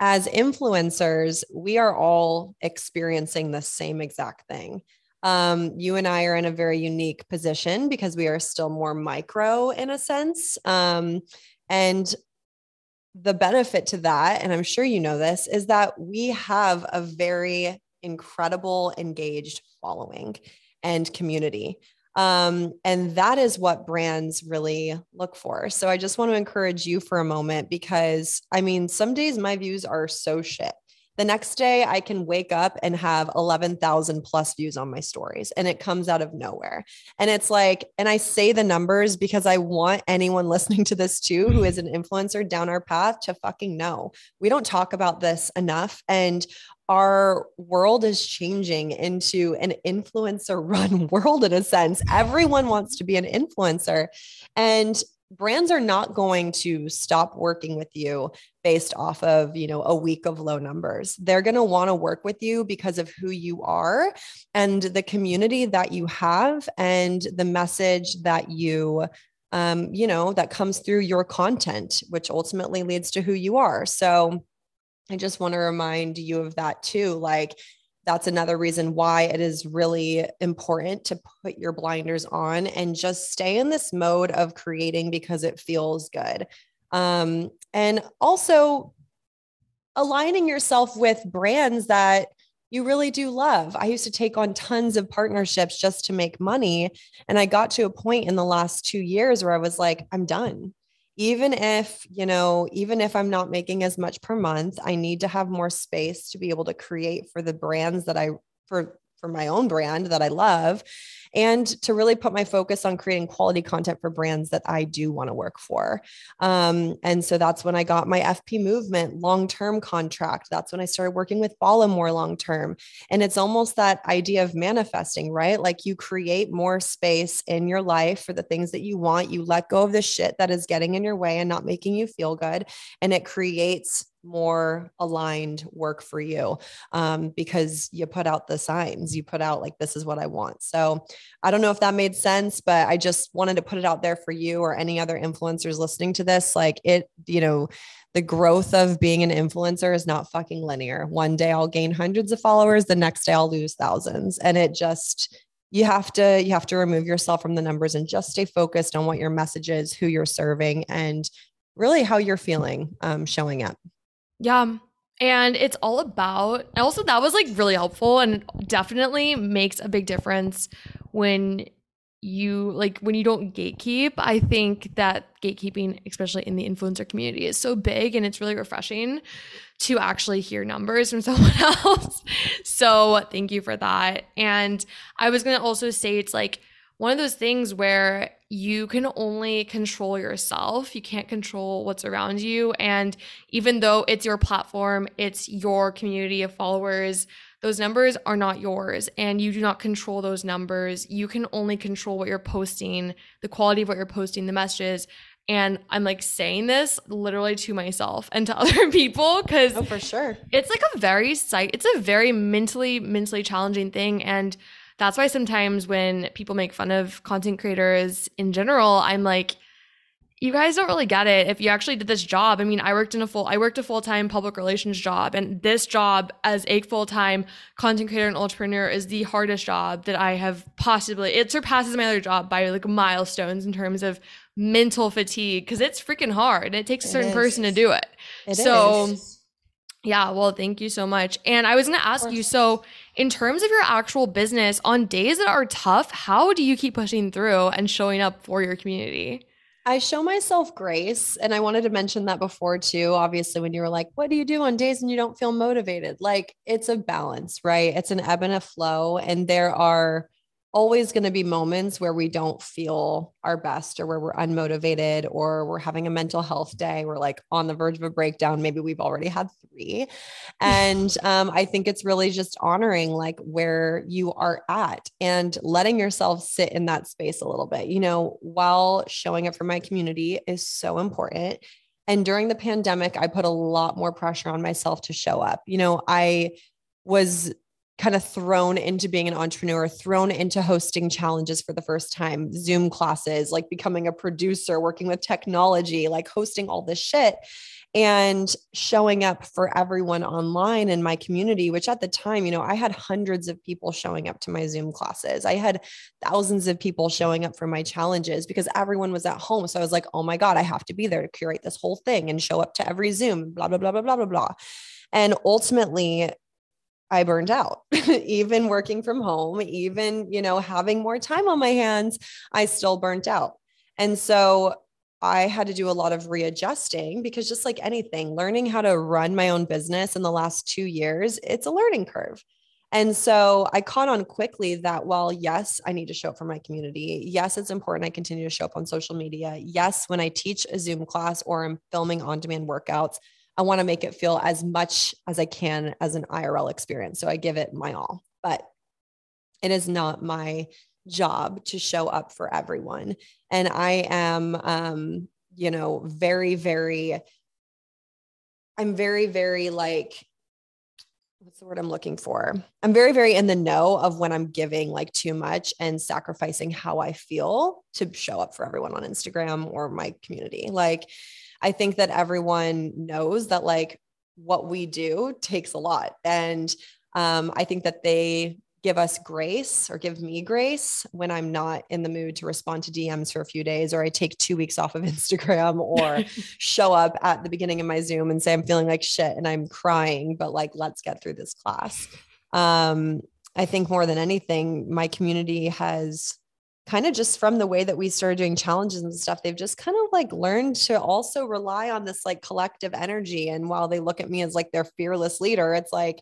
as influencers, we are all experiencing the same exact thing. Um, you and I are in a very unique position because we are still more micro in a sense. Um, and the benefit to that, and I'm sure you know this, is that we have a very incredible, engaged following and community. Um, and that is what brands really look for. So I just want to encourage you for a moment because I mean, some days my views are so shit. The next day, I can wake up and have 11,000 plus views on my stories, and it comes out of nowhere. And it's like, and I say the numbers because I want anyone listening to this too, who is an mm-hmm. influencer down our path, to fucking know. We don't talk about this enough. And our world is changing into an influencer run world in a sense. Everyone wants to be an influencer. And brands are not going to stop working with you based off of you know a week of low numbers they're going to want to work with you because of who you are and the community that you have and the message that you um, you know that comes through your content which ultimately leads to who you are so I just want to remind you of that too. Like, that's another reason why it is really important to put your blinders on and just stay in this mode of creating because it feels good. Um, and also aligning yourself with brands that you really do love. I used to take on tons of partnerships just to make money. And I got to a point in the last two years where I was like, I'm done. Even if, you know, even if I'm not making as much per month, I need to have more space to be able to create for the brands that I, for, for my own brand that I love and to really put my focus on creating quality content for brands that I do want to work for. Um, and so that's when I got my FP Movement long term contract. That's when I started working with Ballamore long term. And it's almost that idea of manifesting, right? Like you create more space in your life for the things that you want. You let go of the shit that is getting in your way and not making you feel good. And it creates more aligned work for you um, because you put out the signs you put out like this is what i want. So i don't know if that made sense but i just wanted to put it out there for you or any other influencers listening to this like it you know the growth of being an influencer is not fucking linear. One day i'll gain hundreds of followers the next day i'll lose thousands and it just you have to you have to remove yourself from the numbers and just stay focused on what your message is who you're serving and really how you're feeling um, showing up yeah. And it's all about, also, that was like really helpful and definitely makes a big difference when you like when you don't gatekeep. I think that gatekeeping, especially in the influencer community, is so big and it's really refreshing to actually hear numbers from someone else. so, thank you for that. And I was going to also say it's like, one of those things where you can only control yourself. You can't control what's around you. And even though it's your platform, it's your community of followers, those numbers are not yours and you do not control those numbers. You can only control what you're posting, the quality of what you're posting, the messages. And I'm like saying this literally to myself and to other people because oh, for sure. It's like a very site, it's a very mentally, mentally challenging thing. And that's why sometimes when people make fun of content creators in general, I'm like, you guys don't really get it. If you actually did this job, I mean, I worked in a full, I worked a full time public relations job, and this job as a full time content creator and entrepreneur is the hardest job that I have possibly. It surpasses my other job by like milestones in terms of mental fatigue because it's freaking hard and it takes a certain person to do it. it so. Is. Yeah, well, thank you so much. And I was going to ask you so, in terms of your actual business, on days that are tough, how do you keep pushing through and showing up for your community? I show myself grace. And I wanted to mention that before too. Obviously, when you were like, what do you do on days when you don't feel motivated? Like it's a balance, right? It's an ebb and a flow. And there are always going to be moments where we don't feel our best or where we're unmotivated or we're having a mental health day. We're like on the verge of a breakdown. Maybe we've already had three. And um, I think it's really just honoring like where you are at and letting yourself sit in that space a little bit. You know, while showing up for my community is so important. And during the pandemic, I put a lot more pressure on myself to show up. You know, I was kind of thrown into being an entrepreneur, thrown into hosting challenges for the first time, Zoom classes, like becoming a producer, working with technology, like hosting all this shit and showing up for everyone online in my community, which at the time, you know, I had hundreds of people showing up to my Zoom classes. I had thousands of people showing up for my challenges because everyone was at home. So I was like, oh my God, I have to be there to curate this whole thing and show up to every Zoom, blah, blah, blah, blah, blah, blah, blah. And ultimately, I burned out. even working from home, even, you know, having more time on my hands, I still burnt out. And so I had to do a lot of readjusting because just like anything, learning how to run my own business in the last 2 years, it's a learning curve. And so I caught on quickly that while yes, I need to show up for my community. Yes, it's important I continue to show up on social media. Yes, when I teach a Zoom class or I'm filming on demand workouts, I want to make it feel as much as I can as an IRL experience. So I give it my all, but it is not my job to show up for everyone. And I am, um, you know, very, very, I'm very, very like, what's the word I'm looking for? I'm very, very in the know of when I'm giving like too much and sacrificing how I feel to show up for everyone on Instagram or my community. Like, I think that everyone knows that like what we do takes a lot. And um, I think that they give us grace or give me grace when I'm not in the mood to respond to DMs for a few days, or I take two weeks off of Instagram, or show up at the beginning of my Zoom and say, I'm feeling like shit and I'm crying, but like, let's get through this class. Um, I think more than anything, my community has kind of just from the way that we started doing challenges and stuff, they've just kind of like learned to also rely on this like collective energy. And while they look at me as like their fearless leader, it's like,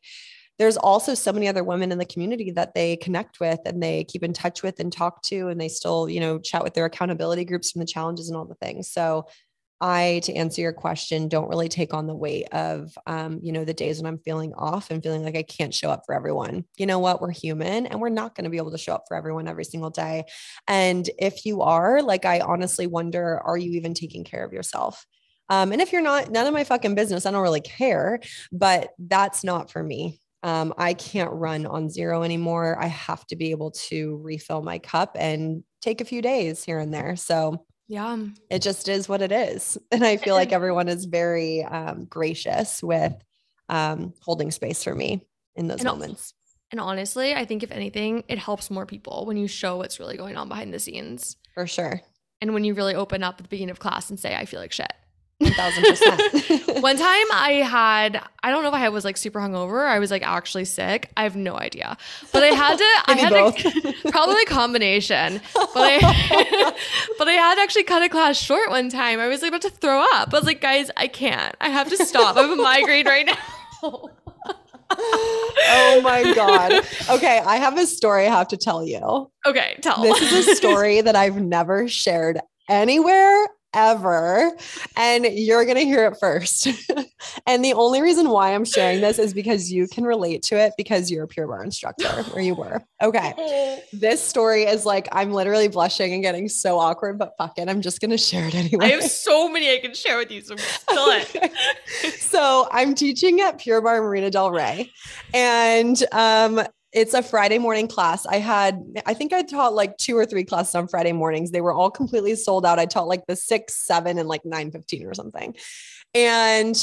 there's also so many other women in the community that they connect with and they keep in touch with and talk to and they still you know chat with their accountability groups from the challenges and all the things so i to answer your question don't really take on the weight of um, you know the days when i'm feeling off and feeling like i can't show up for everyone. You know what? We're human and we're not going to be able to show up for everyone every single day. And if you are like i honestly wonder are you even taking care of yourself? Um, and if you're not, none of my fucking business, I don't really care, but that's not for me. Um, I can't run on zero anymore. I have to be able to refill my cup and take a few days here and there. So, yeah, it just is what it is. And I feel like everyone is very um, gracious with um, holding space for me in those and moments. And honestly, I think if anything, it helps more people when you show what's really going on behind the scenes. For sure. And when you really open up at the beginning of class and say, I feel like shit. 1000%. One time I had, I don't know if I was like super hungover. Or I was like actually sick. I have no idea. But I had to, I had to, probably a combination. But I, but I had actually cut a class short one time. I was like about to throw up. I was like, guys, I can't. I have to stop. I have a migraine right now. oh my god. Okay, I have a story I have to tell you. Okay, tell. This is a story that I've never shared anywhere ever. And you're going to hear it first. and the only reason why I'm sharing this is because you can relate to it because you're a Pure Barre instructor or you were. Okay. This story is like, I'm literally blushing and getting so awkward, but fuck it. I'm just going to share it anyway. I have so many I can share with you. So it. so I'm teaching at Pure Barre Marina Del Rey. And um, it's a Friday morning class. I had, I think I taught like two or three classes on Friday mornings. They were all completely sold out. I taught like the six, seven, and like nine fifteen or something. And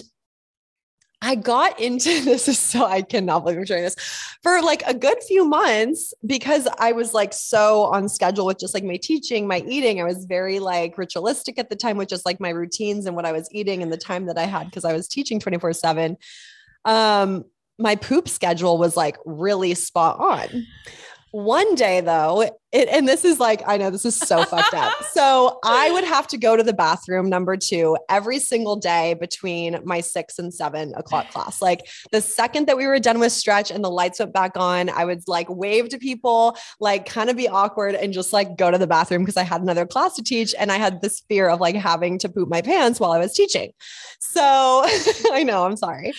I got into this is so I cannot believe I'm sharing this for like a good few months because I was like so on schedule with just like my teaching, my eating. I was very like ritualistic at the time with just like my routines and what I was eating and the time that I had because I was teaching 24 7. Um, my poop schedule was like really spot on. One day though, it, and this is like, I know this is so fucked up. So I would have to go to the bathroom number two every single day between my six and seven o'clock class. Like the second that we were done with stretch and the lights went back on, I would like wave to people, like kind of be awkward and just like go to the bathroom because I had another class to teach. And I had this fear of like having to poop my pants while I was teaching. So I know, I'm sorry.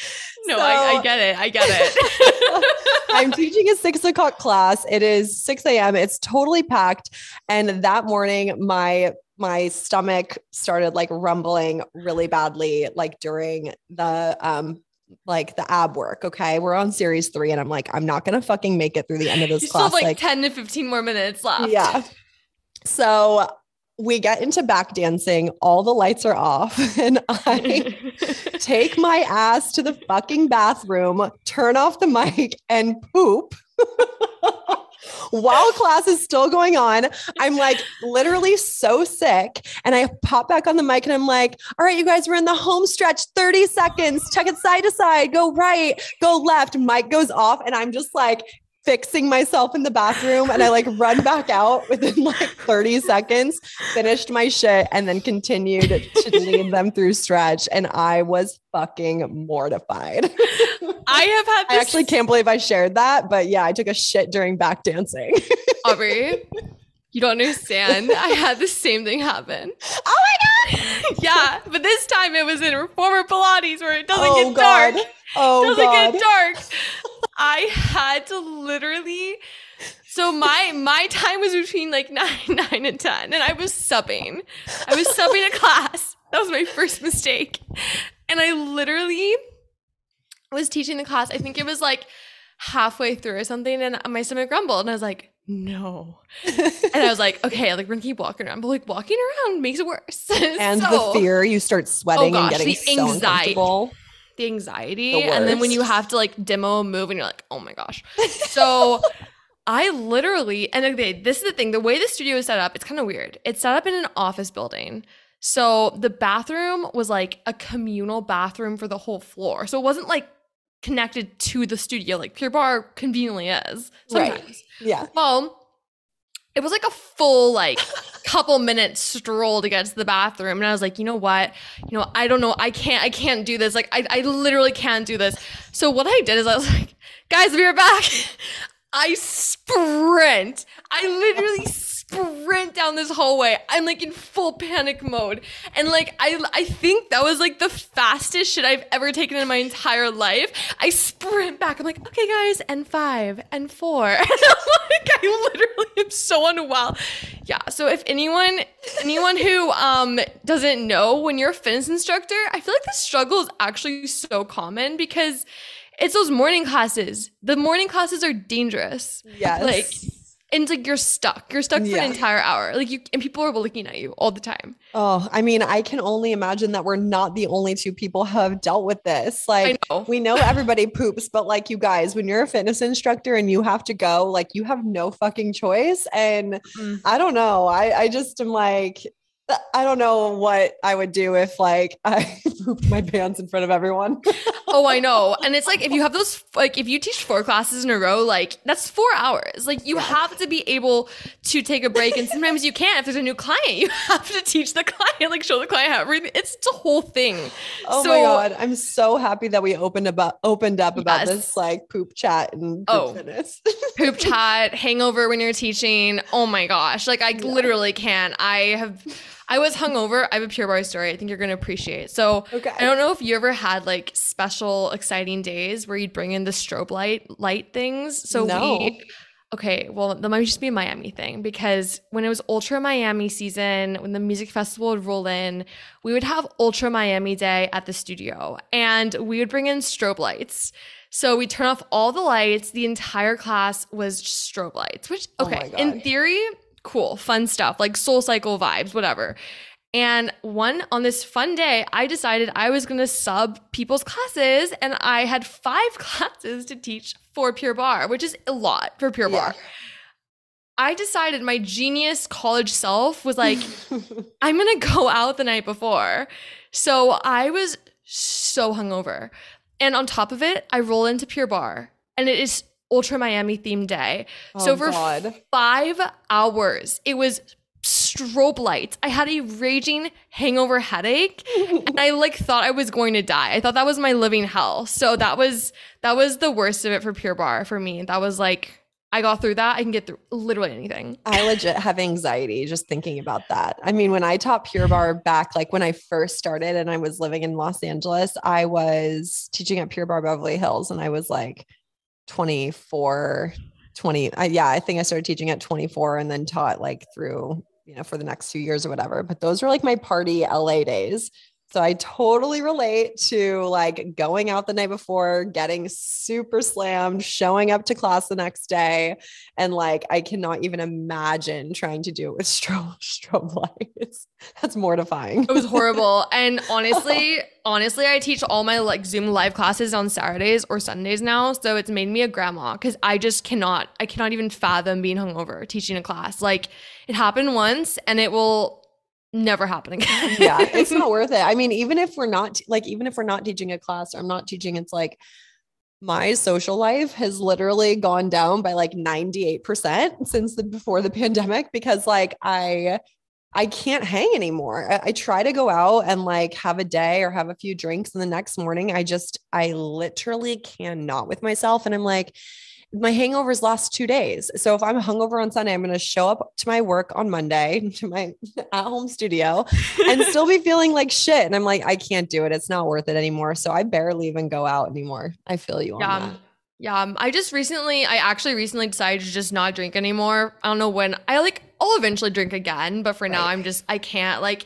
No, so, I, I get it. I get it. I'm teaching a six o'clock class. It is 6 a.m. It's totally totally packed. And that morning, my my stomach started like rumbling really badly, like during the um like the ab work. Okay. We're on series three, and I'm like, I'm not gonna fucking make it through the end of this you class. Still like, like 10 to 15 more minutes left. Yeah. So we get into back dancing, all the lights are off, and I take my ass to the fucking bathroom, turn off the mic, and poop while class is still going on. I'm like literally so sick. And I pop back on the mic and I'm like, all right, you guys, we're in the home stretch, 30 seconds, check it side to side, go right, go left. Mic goes off. And I'm just like, fixing myself in the bathroom and I like run back out within like 30 seconds, finished my shit, and then continued to lead them through stretch. And I was fucking mortified. I have had I actually can't believe I shared that, but yeah, I took a shit during back dancing. Aubre, you don't understand. I had the same thing happen. Oh my god! yeah, but this time it was in reformer Pilates where it doesn't oh get god. dark. Oh doesn't god. get dark. I had to literally. So my my time was between like nine nine and ten, and I was subbing. I was subbing a class. That was my first mistake, and I literally was teaching the class. I think it was like halfway through or something, and my stomach grumbled, and I was like, "No," and I was like, "Okay, like we're gonna keep walking around." But like walking around makes it worse. And so, the fear, you start sweating oh gosh, and getting the so anxiety. uncomfortable the anxiety. The and then when you have to like demo a move and you're like, oh my gosh. So I literally, and okay, this is the thing the way the studio is set up, it's kind of weird. It's set up in an office building. So the bathroom was like a communal bathroom for the whole floor. So it wasn't like connected to the studio like Pure Barre conveniently is Right. Yeah. Well, it was like a full like couple minutes stroll to get to the bathroom, and I was like, you know what, you know, I don't know, I can't, I can't do this. Like, I, I literally can't do this. So what I did is I was like, guys, we are back. I sprint. I literally sprint down this hallway. I'm like in full panic mode. And like I I think that was like the fastest shit I've ever taken in my entire life. I sprint back. I'm like, okay guys, and five and four. And I'm like, I literally am so unwell. Yeah. So if anyone anyone who um doesn't know when you're a fitness instructor, I feel like the struggle is actually so common because it's those morning classes. The morning classes are dangerous. Yes. Like, and it's like you're stuck. You're stuck for Yeah. an entire hour. Like you and people are looking at you all the time. Oh, I mean, I can only imagine that we're not the only two people who have dealt with this. Like, know. we know everybody poops, but like you guys, when you're a fitness instructor and you have to go, like you have no fucking choice. And Mm. I don't know. I I just am like, I don't know what I would do if like I pooped my pants in front of everyone. Oh, I know. And it's like if you have those like if you teach four classes in a row, like that's four hours. Like you have to be able to take a break. And sometimes you can't if there's a new client. You have to teach the client, like show the client how everything. It's the whole thing. Oh So- my god, I'm so happy that we opened about opened up about this like poop chat and poop Oh. fitness. poop chat, hangover when you're teaching. Oh my gosh. Like I literally can't. I have I was hungover. I have a pure barre story I think you're gonna appreciate. So Okay. I don't know if you ever had like special exciting days where you'd bring in the strobe light light things. So No. we Okay, well, that might just be a Miami thing because when it was Ultra Miami season, when the music festival would roll in, we would have Ultra Miami Day at the studio and we would bring in strobe lights. So we turn off all the lights. The entire class was strobe lights, which, Oh okay, in theory, cool, fun stuff, like SoulCycle vibes, whatever. And one on this fun day, I decided I was going to sub people's classes, and I had five classes to teach for Pure Barre, which is a lot for Pure Yeah. Barre. I decided my genius college self was like, I'm going to go out the night before. So I was so hungover. And on top of it, I roll into Pure Barre, and it is Ultra Miami themed day. so Oh, for God. five hours, it was strobe lights. I had a raging hangover headache, and I like thought I was going to die. I thought that was my living hell. So that was that was the worst of it for Pure Barre for me. That was like I got through that. I can get through literally anything. I legit have anxiety just thinking about that. I mean, when I taught Pure Barre back, like when I first started and I was living in Los Angeles, I was teaching at Pure Barre Beverly Hills and I was like 24, 20. I, yeah, I think I started teaching at 24 and then taught like through, you know, for the next two years or whatever. But those were like my party LA days. So I totally relate to like going out the night before, getting super slammed, showing up to class the next day. And like, I cannot even imagine trying to do it with strobe, strobe lights. That's mortifying. It was horrible. And honestly, honestly, I teach all my like Zoom live classes on Saturdays or Sundays now. So it's made me a grandma because I just cannot, I cannot even fathom being hungover teaching a class. Like it happened once and it will never happen again. yeah, it's not worth it. I mean, even if we're not like, even if we're not teaching a class or I'm not teaching, it's like my social life has literally gone down by like 98% since the before the pandemic because like I I can't hang anymore. I, I try to go out and like have a day or have a few drinks and the next morning I just I literally cannot with myself and I'm like my hangovers last two days. So if I'm hungover on Sunday, I'm going to show up to my work on Monday to my at home studio and still be feeling like shit. And I'm like, I can't do it. It's not worth it anymore. So I barely even go out anymore. I feel you on Yeah. that. um, Yeah. I just recently, I actually recently decided to just not drink anymore. I don't know when. I like, I'll eventually drink again, but for now, I'm just, I can't. Like,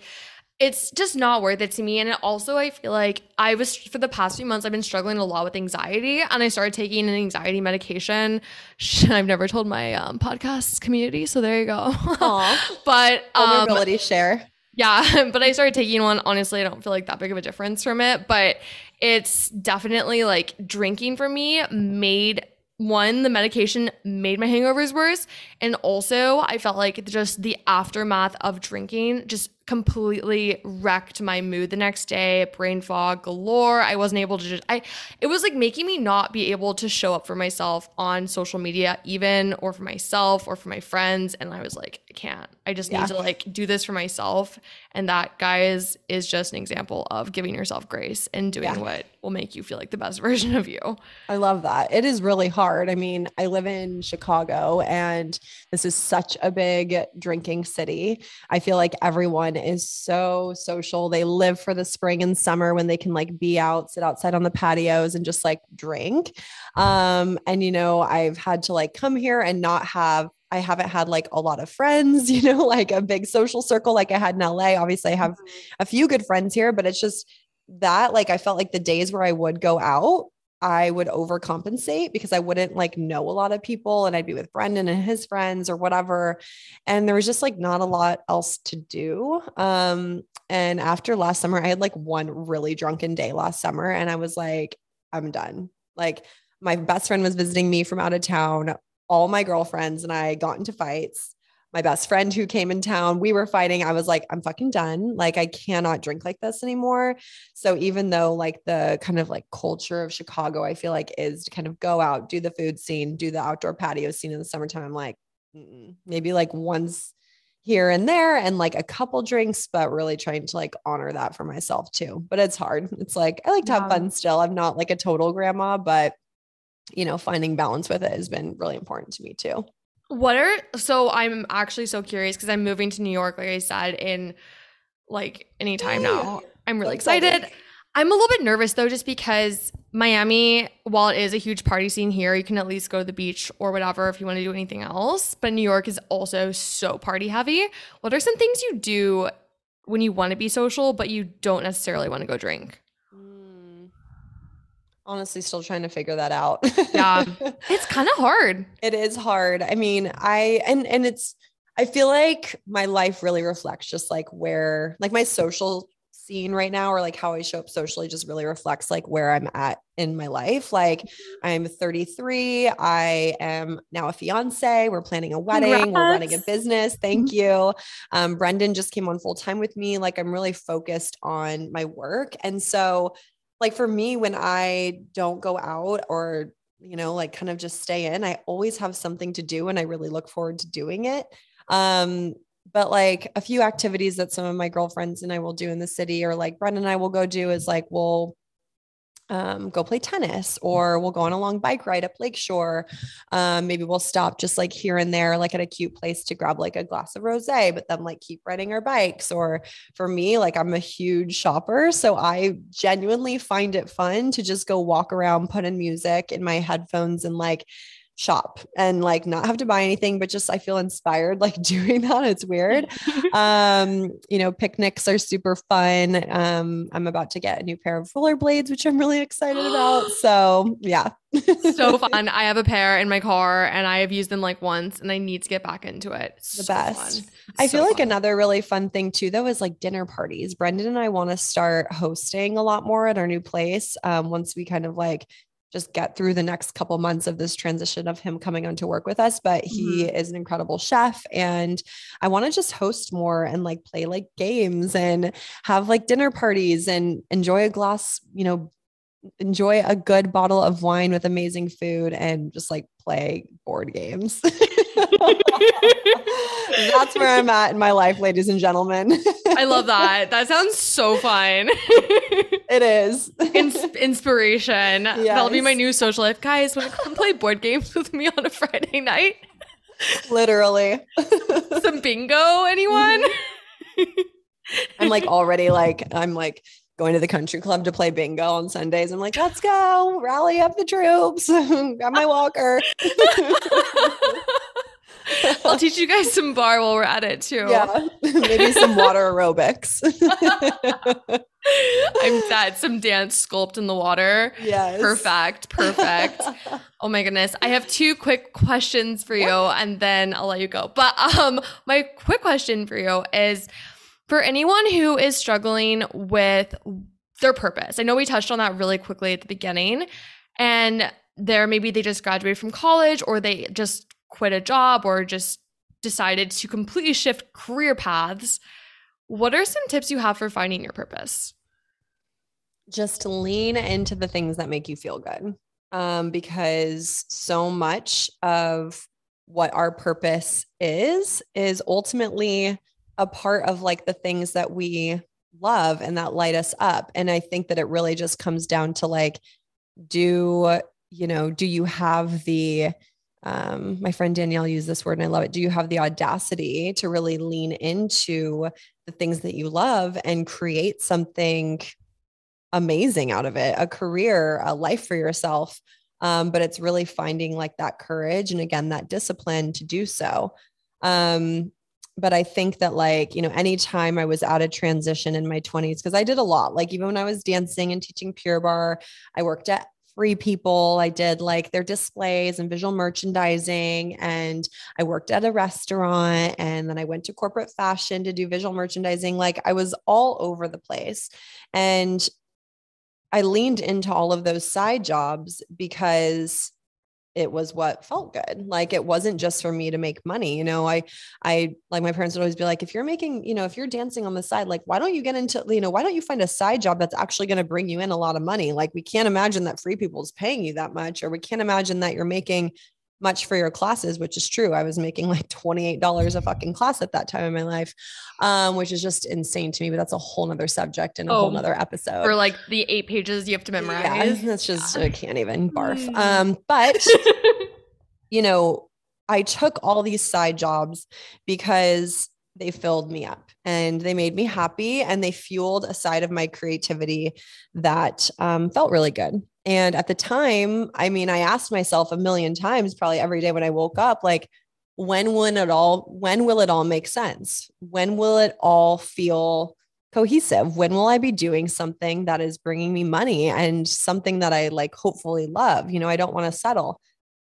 it's just not worth it to me. And it also, I feel like I was, for the past few months, I've been struggling a lot with anxiety and I started taking an anxiety medication. I've never told my um, podcast community. So there you go. But, um, Vulnerability share. yeah, but I started taking one. Honestly, I don't feel like that big of a difference from it, but it's definitely like drinking for me made one, the medication made my hangovers worse. And also, I felt like just the aftermath of drinking just completely wrecked my mood the next day brain fog galore. I wasn't able to just i it was like making me not be able to show up for myself on social media even or for myself or for my friends. And i was like i can't. I just yeah. need to like do this for myself. And that guys is just an example of giving yourself grace and doing yeah. what will make you feel like the best version of you. I love that. It is really hard. I mean i live in chicago and this is such a big drinking city. I feel like everyone is so social. They live for the spring and summer when they can like be out, sit outside on the patios and just like drink. Um, and you know, I've had to like come here and not have I haven't had like a lot of friends, you know, like a big social circle like I had in LA. Obviously, I have mm-hmm. a few good friends here, but it's just that like I felt like the days where I would go out, I would overcompensate because I wouldn't like know a lot of people and I'd be with Brendan and his friends or whatever. And there was just like not a lot else to do. Um, and after last summer, I had like one really drunken day last summer and I was like, I'm done. Like my best friend was visiting me from out of town. All my girlfriends and I got into fights my best friend who came in town, we were fighting. I was like, I'm fucking done. Like, I cannot drink like this anymore. So, even though like the kind of like culture of Chicago, I feel like is to kind of go out, do the food scene, do the outdoor patio scene in the summertime, I'm like, maybe like once here and there and like a couple drinks, but really trying to like honor that for myself too. But it's hard. It's like, I like to have fun still. I'm not like a total grandma, but you know, finding balance with it has been really important to me too. What are so I'm actually so curious because I'm moving to New York, like I said, in like any time now. I'm really excited. I'm a little bit nervous though, just because Miami, while it is a huge party scene here, you can at least go to the beach or whatever if you want to do anything else. But New York is also so party heavy. What are some things you do when you want to be social, but you don't necessarily want to go drink? Honestly still trying to figure that out. yeah. It's kind of hard. It is hard. I mean, I and and it's I feel like my life really reflects just like where like my social scene right now or like how I show up socially just really reflects like where I'm at in my life. Like mm-hmm. I'm 33, I am now a fiance, we're planning a wedding, Congrats. we're running a business. Thank you. Um, Brendan just came on full time with me. Like I'm really focused on my work. And so like for me, when I don't go out or, you know, like kind of just stay in, I always have something to do and I really look forward to doing it. Um, but like a few activities that some of my girlfriends and I will do in the city or like Brendan and I will go do is like we'll um, go play tennis or we'll go on a long bike ride up Lakeshore. Um, maybe we'll stop just like here and there, like at a cute place to grab like a glass of rose, but then like keep riding our bikes. Or for me, like I'm a huge shopper. So I genuinely find it fun to just go walk around, put in music in my headphones and like shop and like not have to buy anything but just i feel inspired like doing that it's weird. Um you know picnics are super fun. Um i'm about to get a new pair of rollerblades which i'm really excited about so yeah. So fun. I have a pair in my car and i have used them like once and i need to get back into it. It's the so best. i so feel like fun. another really fun thing too though is like dinner parties. Brendan and i want to start hosting a lot more at our new place um, once we kind of like just get through the next couple months of this transition of him coming on to work with us but he mm-hmm. is an incredible chef and i want to just host more and like play like games and have like dinner parties and enjoy a glass you know enjoy a good bottle of wine with amazing food and just like play board games That's where I'm at in my life, ladies and gentlemen. I love that. That sounds so fun. it is. Ins- inspiration. Yes. That'll be my new social life. Guys, want to come play board games with me on a Friday night? Literally. Some bingo, anyone? I'm like already like, I'm like, going to the country club to play bingo on Sundays. I'm like, let's go, rally up the troops, got my walker. I'll teach you guys some barre while we're at it too. Yeah, maybe some water aerobics. I'm that some dance sculpt in the water. Yes, perfect, perfect. oh my goodness, I have two quick questions for you, and then I'll let you go. But um, my quick question for you is for anyone who is struggling with their purpose. I know we touched on that really quickly at the beginning. And there maybe they just graduated from college or they just quit a job or just decided to completely shift career paths. What are some tips you have for finding your purpose? Just lean into the things that make you feel good. Um, because so much of what our purpose is, is ultimately a part of like the things that we love and that light us up. And I think that it really just comes down to like, do you know, do you have the um, my friend Danielle used this word and I love it. Do you have the audacity to really lean into the things that you love and create something amazing out of it, a career, a life for yourself? Um, but it's really finding like that courage and again, that discipline to do so. Um, but I think that like, you know, anytime I was at a transition in my 20s, because I did a lot, like even when I was dancing and teaching Pure Barre, I worked at free people. I did like their displays and visual merchandising. And I worked at a restaurant. And then I went to corporate fashion to do visual merchandising. Like I was all over the place. And I leaned into all of those side jobs because it was what felt good. Like it wasn't just for me to make money you know i i like my parents would always be like if you're making you know if you're dancing on the side like why don't you get into you know why don't you find a side job that's actually going to bring you in a lot of money? Like we can't imagine that free people is paying you that much or we can't imagine that you're making much for your classes, which is true. I was making like $28 a fucking class at that time in my life, um, which is just insane to me, but that's a whole nother subject and a oh, whole nother episode. For like the eight pages you have to memorize. Yeah, that's just, yeah. I can't even barf. Mm. Um, but, you know, I took all these side jobs because they filled me up and they made me happy and they fueled a side of my creativity that um, felt really good. And at the time, I mean, I asked myself a million times, probably every day when I woke up, like, when will it all, when will it all make sense? When will it all feel cohesive? When will I be doing something that is bringing me money and something that I like hopefully love? You know, I don't want to settle.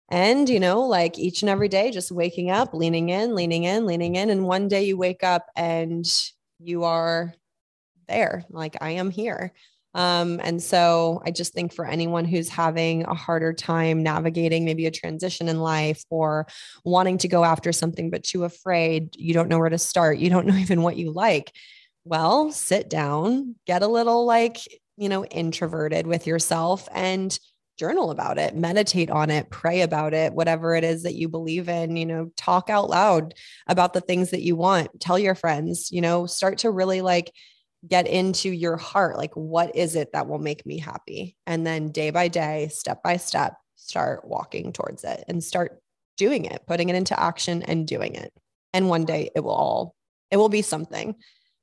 And, you know, like each and every day, just waking up, leaning in, leaning in, leaning in. And one day you wake up and you are there, like I am here. Um, and so I just think for anyone who's having a harder time navigating maybe a transition in life or wanting to go after something, but too afraid, you don't know where to start, you don't know even what you like. Well, sit down, get a little like, you know, introverted with yourself and journal about it, meditate on it, pray about it, whatever it is that you believe in, you know, talk out loud about the things that you want, tell your friends, you know, start to really like get into your heart like what is it that will make me happy? And then day by day step by step start walking towards it and start doing it putting it into action and doing it. And one day it will all it will be something.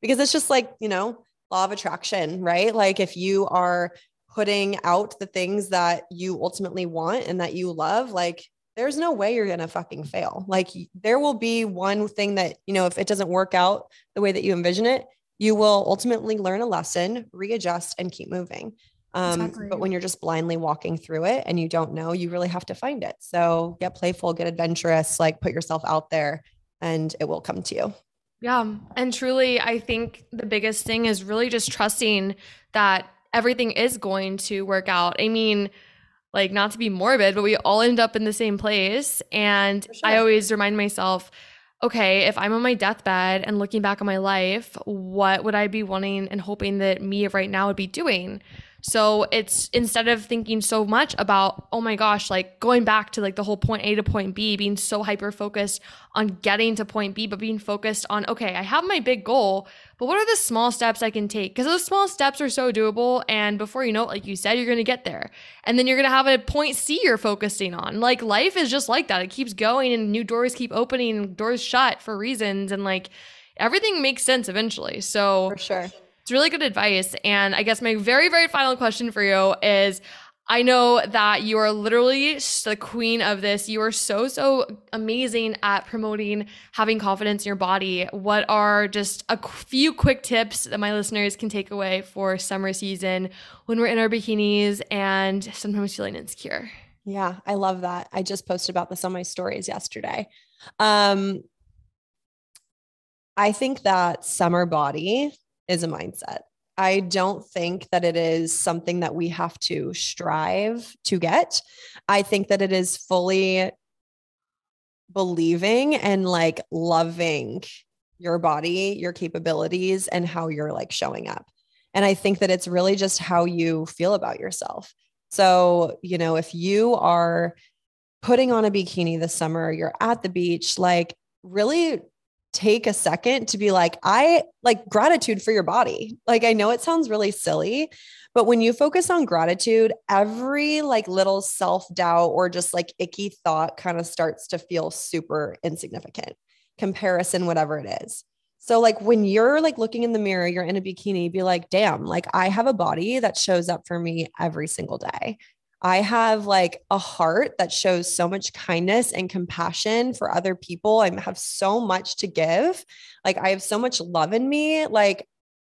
Because it's just like you know law of attraction right? Like if you are putting out the things that you ultimately want and that you love like there's no way you're going to fucking fail. Like there will be one thing that you know if it doesn't work out the way that you envision it you will ultimately learn a lesson, readjust, and keep moving. Um, exactly. But when you're just blindly walking through it and you don't know, you really have to find it. So get playful, get adventurous, like put yourself out there and it will come to you. Yeah. And truly, I think the biggest thing is really just trusting that everything is going to work out. I mean, like, not to be morbid, but we all end up in the same place. And sure. I always remind myself, okay, if I'm on my deathbed and looking back on my life, what would I be wanting and hoping that me right now would be doing? So it's instead of thinking so much about, oh my gosh, like going back to like the whole point A to point B, being so hyper focused on getting to point B, but being focused on, okay, I have my big goal, but what are the small steps I can take? Because those small steps are so doable. And before you know it, like you said, you're going to get there. And then you're going to have a point C you're focusing on. Like life is just like that. It keeps going and new doors keep opening, doors shut for reasons. And like everything makes sense eventually. So for sure it's really good advice. And I guess my very, very final question for you is I know that you are literally the queen of this. You are so, so amazing at promoting having confidence in your body. What are just a few quick tips that my listeners can take away for summer season when we're in our bikinis and sometimes feeling insecure? Yeah, I love that. I just posted about this on my stories yesterday. Um, I think that summer body is a mindset. I don't think that it is something that we have to strive to get. I think that it is fully believing and like loving your body, your capabilities, and how you're like showing up. And I think that it's really just how you feel about yourself. So, you know, if you are putting on a bikini this summer, you're at the beach, like really take a second to be like, I like gratitude for your body. Like, I know it sounds really silly, but when you focus on gratitude, every like little self doubt or just like icky thought kind of starts to feel super insignificant, comparison, whatever it is. So, like, when you're like looking in the mirror, you're in a bikini, be like, damn, like I have a body that shows up for me every single day. I have like a heart that shows so much kindness and compassion for other people. I have so much to give. Like, I have so much love in me. Like,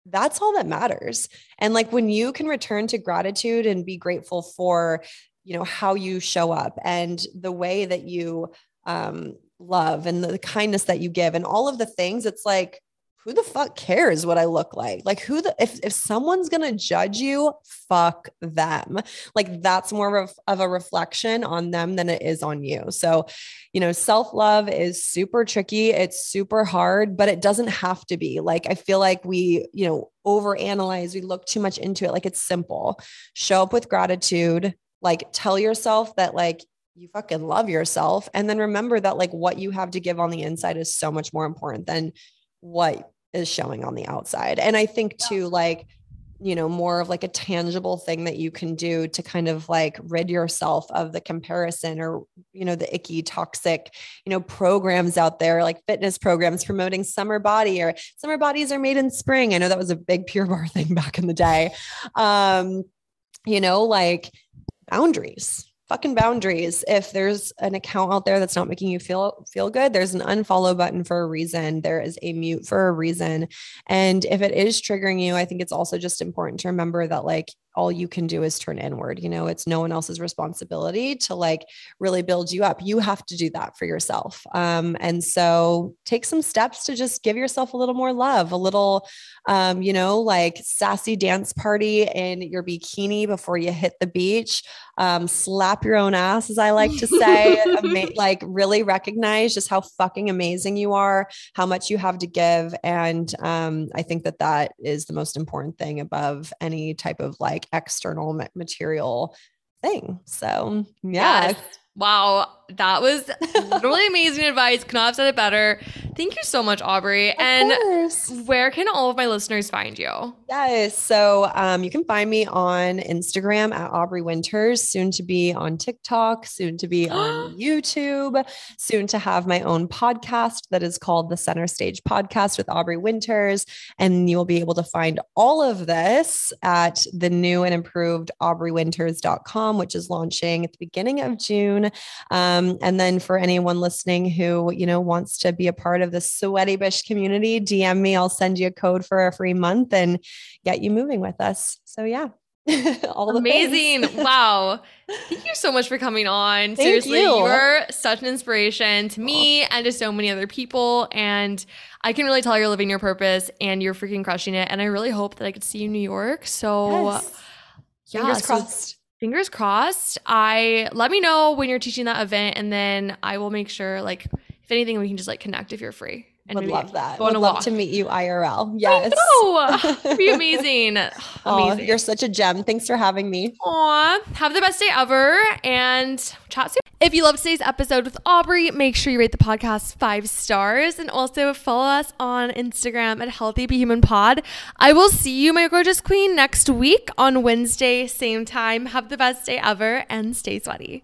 that's all that matters. And like, when you can return to gratitude and be grateful for, you know, how you show up and the way that you um, love and the kindness that you give and all of the things, it's like, who the fuck cares what I look like? Like who the if if someone's to judge you, fuck them. Like that's more of, of a reflection on them than it is on you. So, you know, self-love is super tricky, it's super hard, but it doesn't have to be. Like I feel like we, you know, overanalyze, we look too much into it like it's simple. Show up with gratitude, like tell yourself that like you fucking love yourself and then remember that like what you have to give on the inside is so much more important than what is showing on the outside. And I think too, like, you know, more of like a tangible thing that you can do to kind of like rid yourself of the comparison or, you know, the icky, toxic, you know, programs out there, like fitness programs promoting summer body or summer bodies are made in spring. I know that was a big pure barre thing back in the day. Um, you know, like boundaries, fucking boundaries. If there's an account out there that's not making you feel feel good, there's an unfollow button for a reason. There is a mute for a reason. And if it is triggering you, I think it's also just important to remember that like all you can do is turn inward. You know, it's no one else's responsibility to like really build you up. You have to do that for yourself. Um, and so take some steps to just give yourself a little more love, a little, um, you know, like sassy dance party in your bikini before you hit the beach. Um, slap your own ass, as I like to say, like really recognize just how fucking amazing you are, how much you have to give. And um, I think that that is the most important thing above any type of like external material thing. So, yeah. Yes. Wow, that was really amazing advice. Could not have said it better. Thank you so much, Aubre. Of and course. where can all of my listeners find you? Yes. So um, you can find me on Instagram at Aubre Winters, soon to be on TikTok, soon to be on YouTube, soon to have my own podcast that is called the Center Stage Podcast with Aubre Winters. And you will be able to find all of this at the new and improved AubreWinters.com, which is launching at the beginning of June. Um, and then for anyone listening who, you know, wants to be a part of the Sweaty Bish community, DM me. I'll send you a code for a free month and get you moving with us. So yeah. All Amazing. wow. Thank you so much for coming on. Thank Seriously, you. you are such an inspiration to me and to so many other people. And I can really tell you're living your purpose and you're freaking crushing it. And I really hope that I could see you in New York. So, yes. yeah. Fingers so crossed fingers crossed. I let me know when you're teaching that event, and then I will make sure, like, if anything, we can just like connect if you're free. And would love that. Would love walk. to meet you IRL. Yes. It'd be amazing. amazing. Oh, you're such a gem. Thanks for having me. Aw. Have the best day ever and chat soon. If you loved today's episode with Aubre, make sure you rate the podcast five stars and also follow us on Instagram at Healthy But Human Pod. I will see you, my gorgeous queen, next week on Wednesday, same time. Have the best day ever and stay sweaty.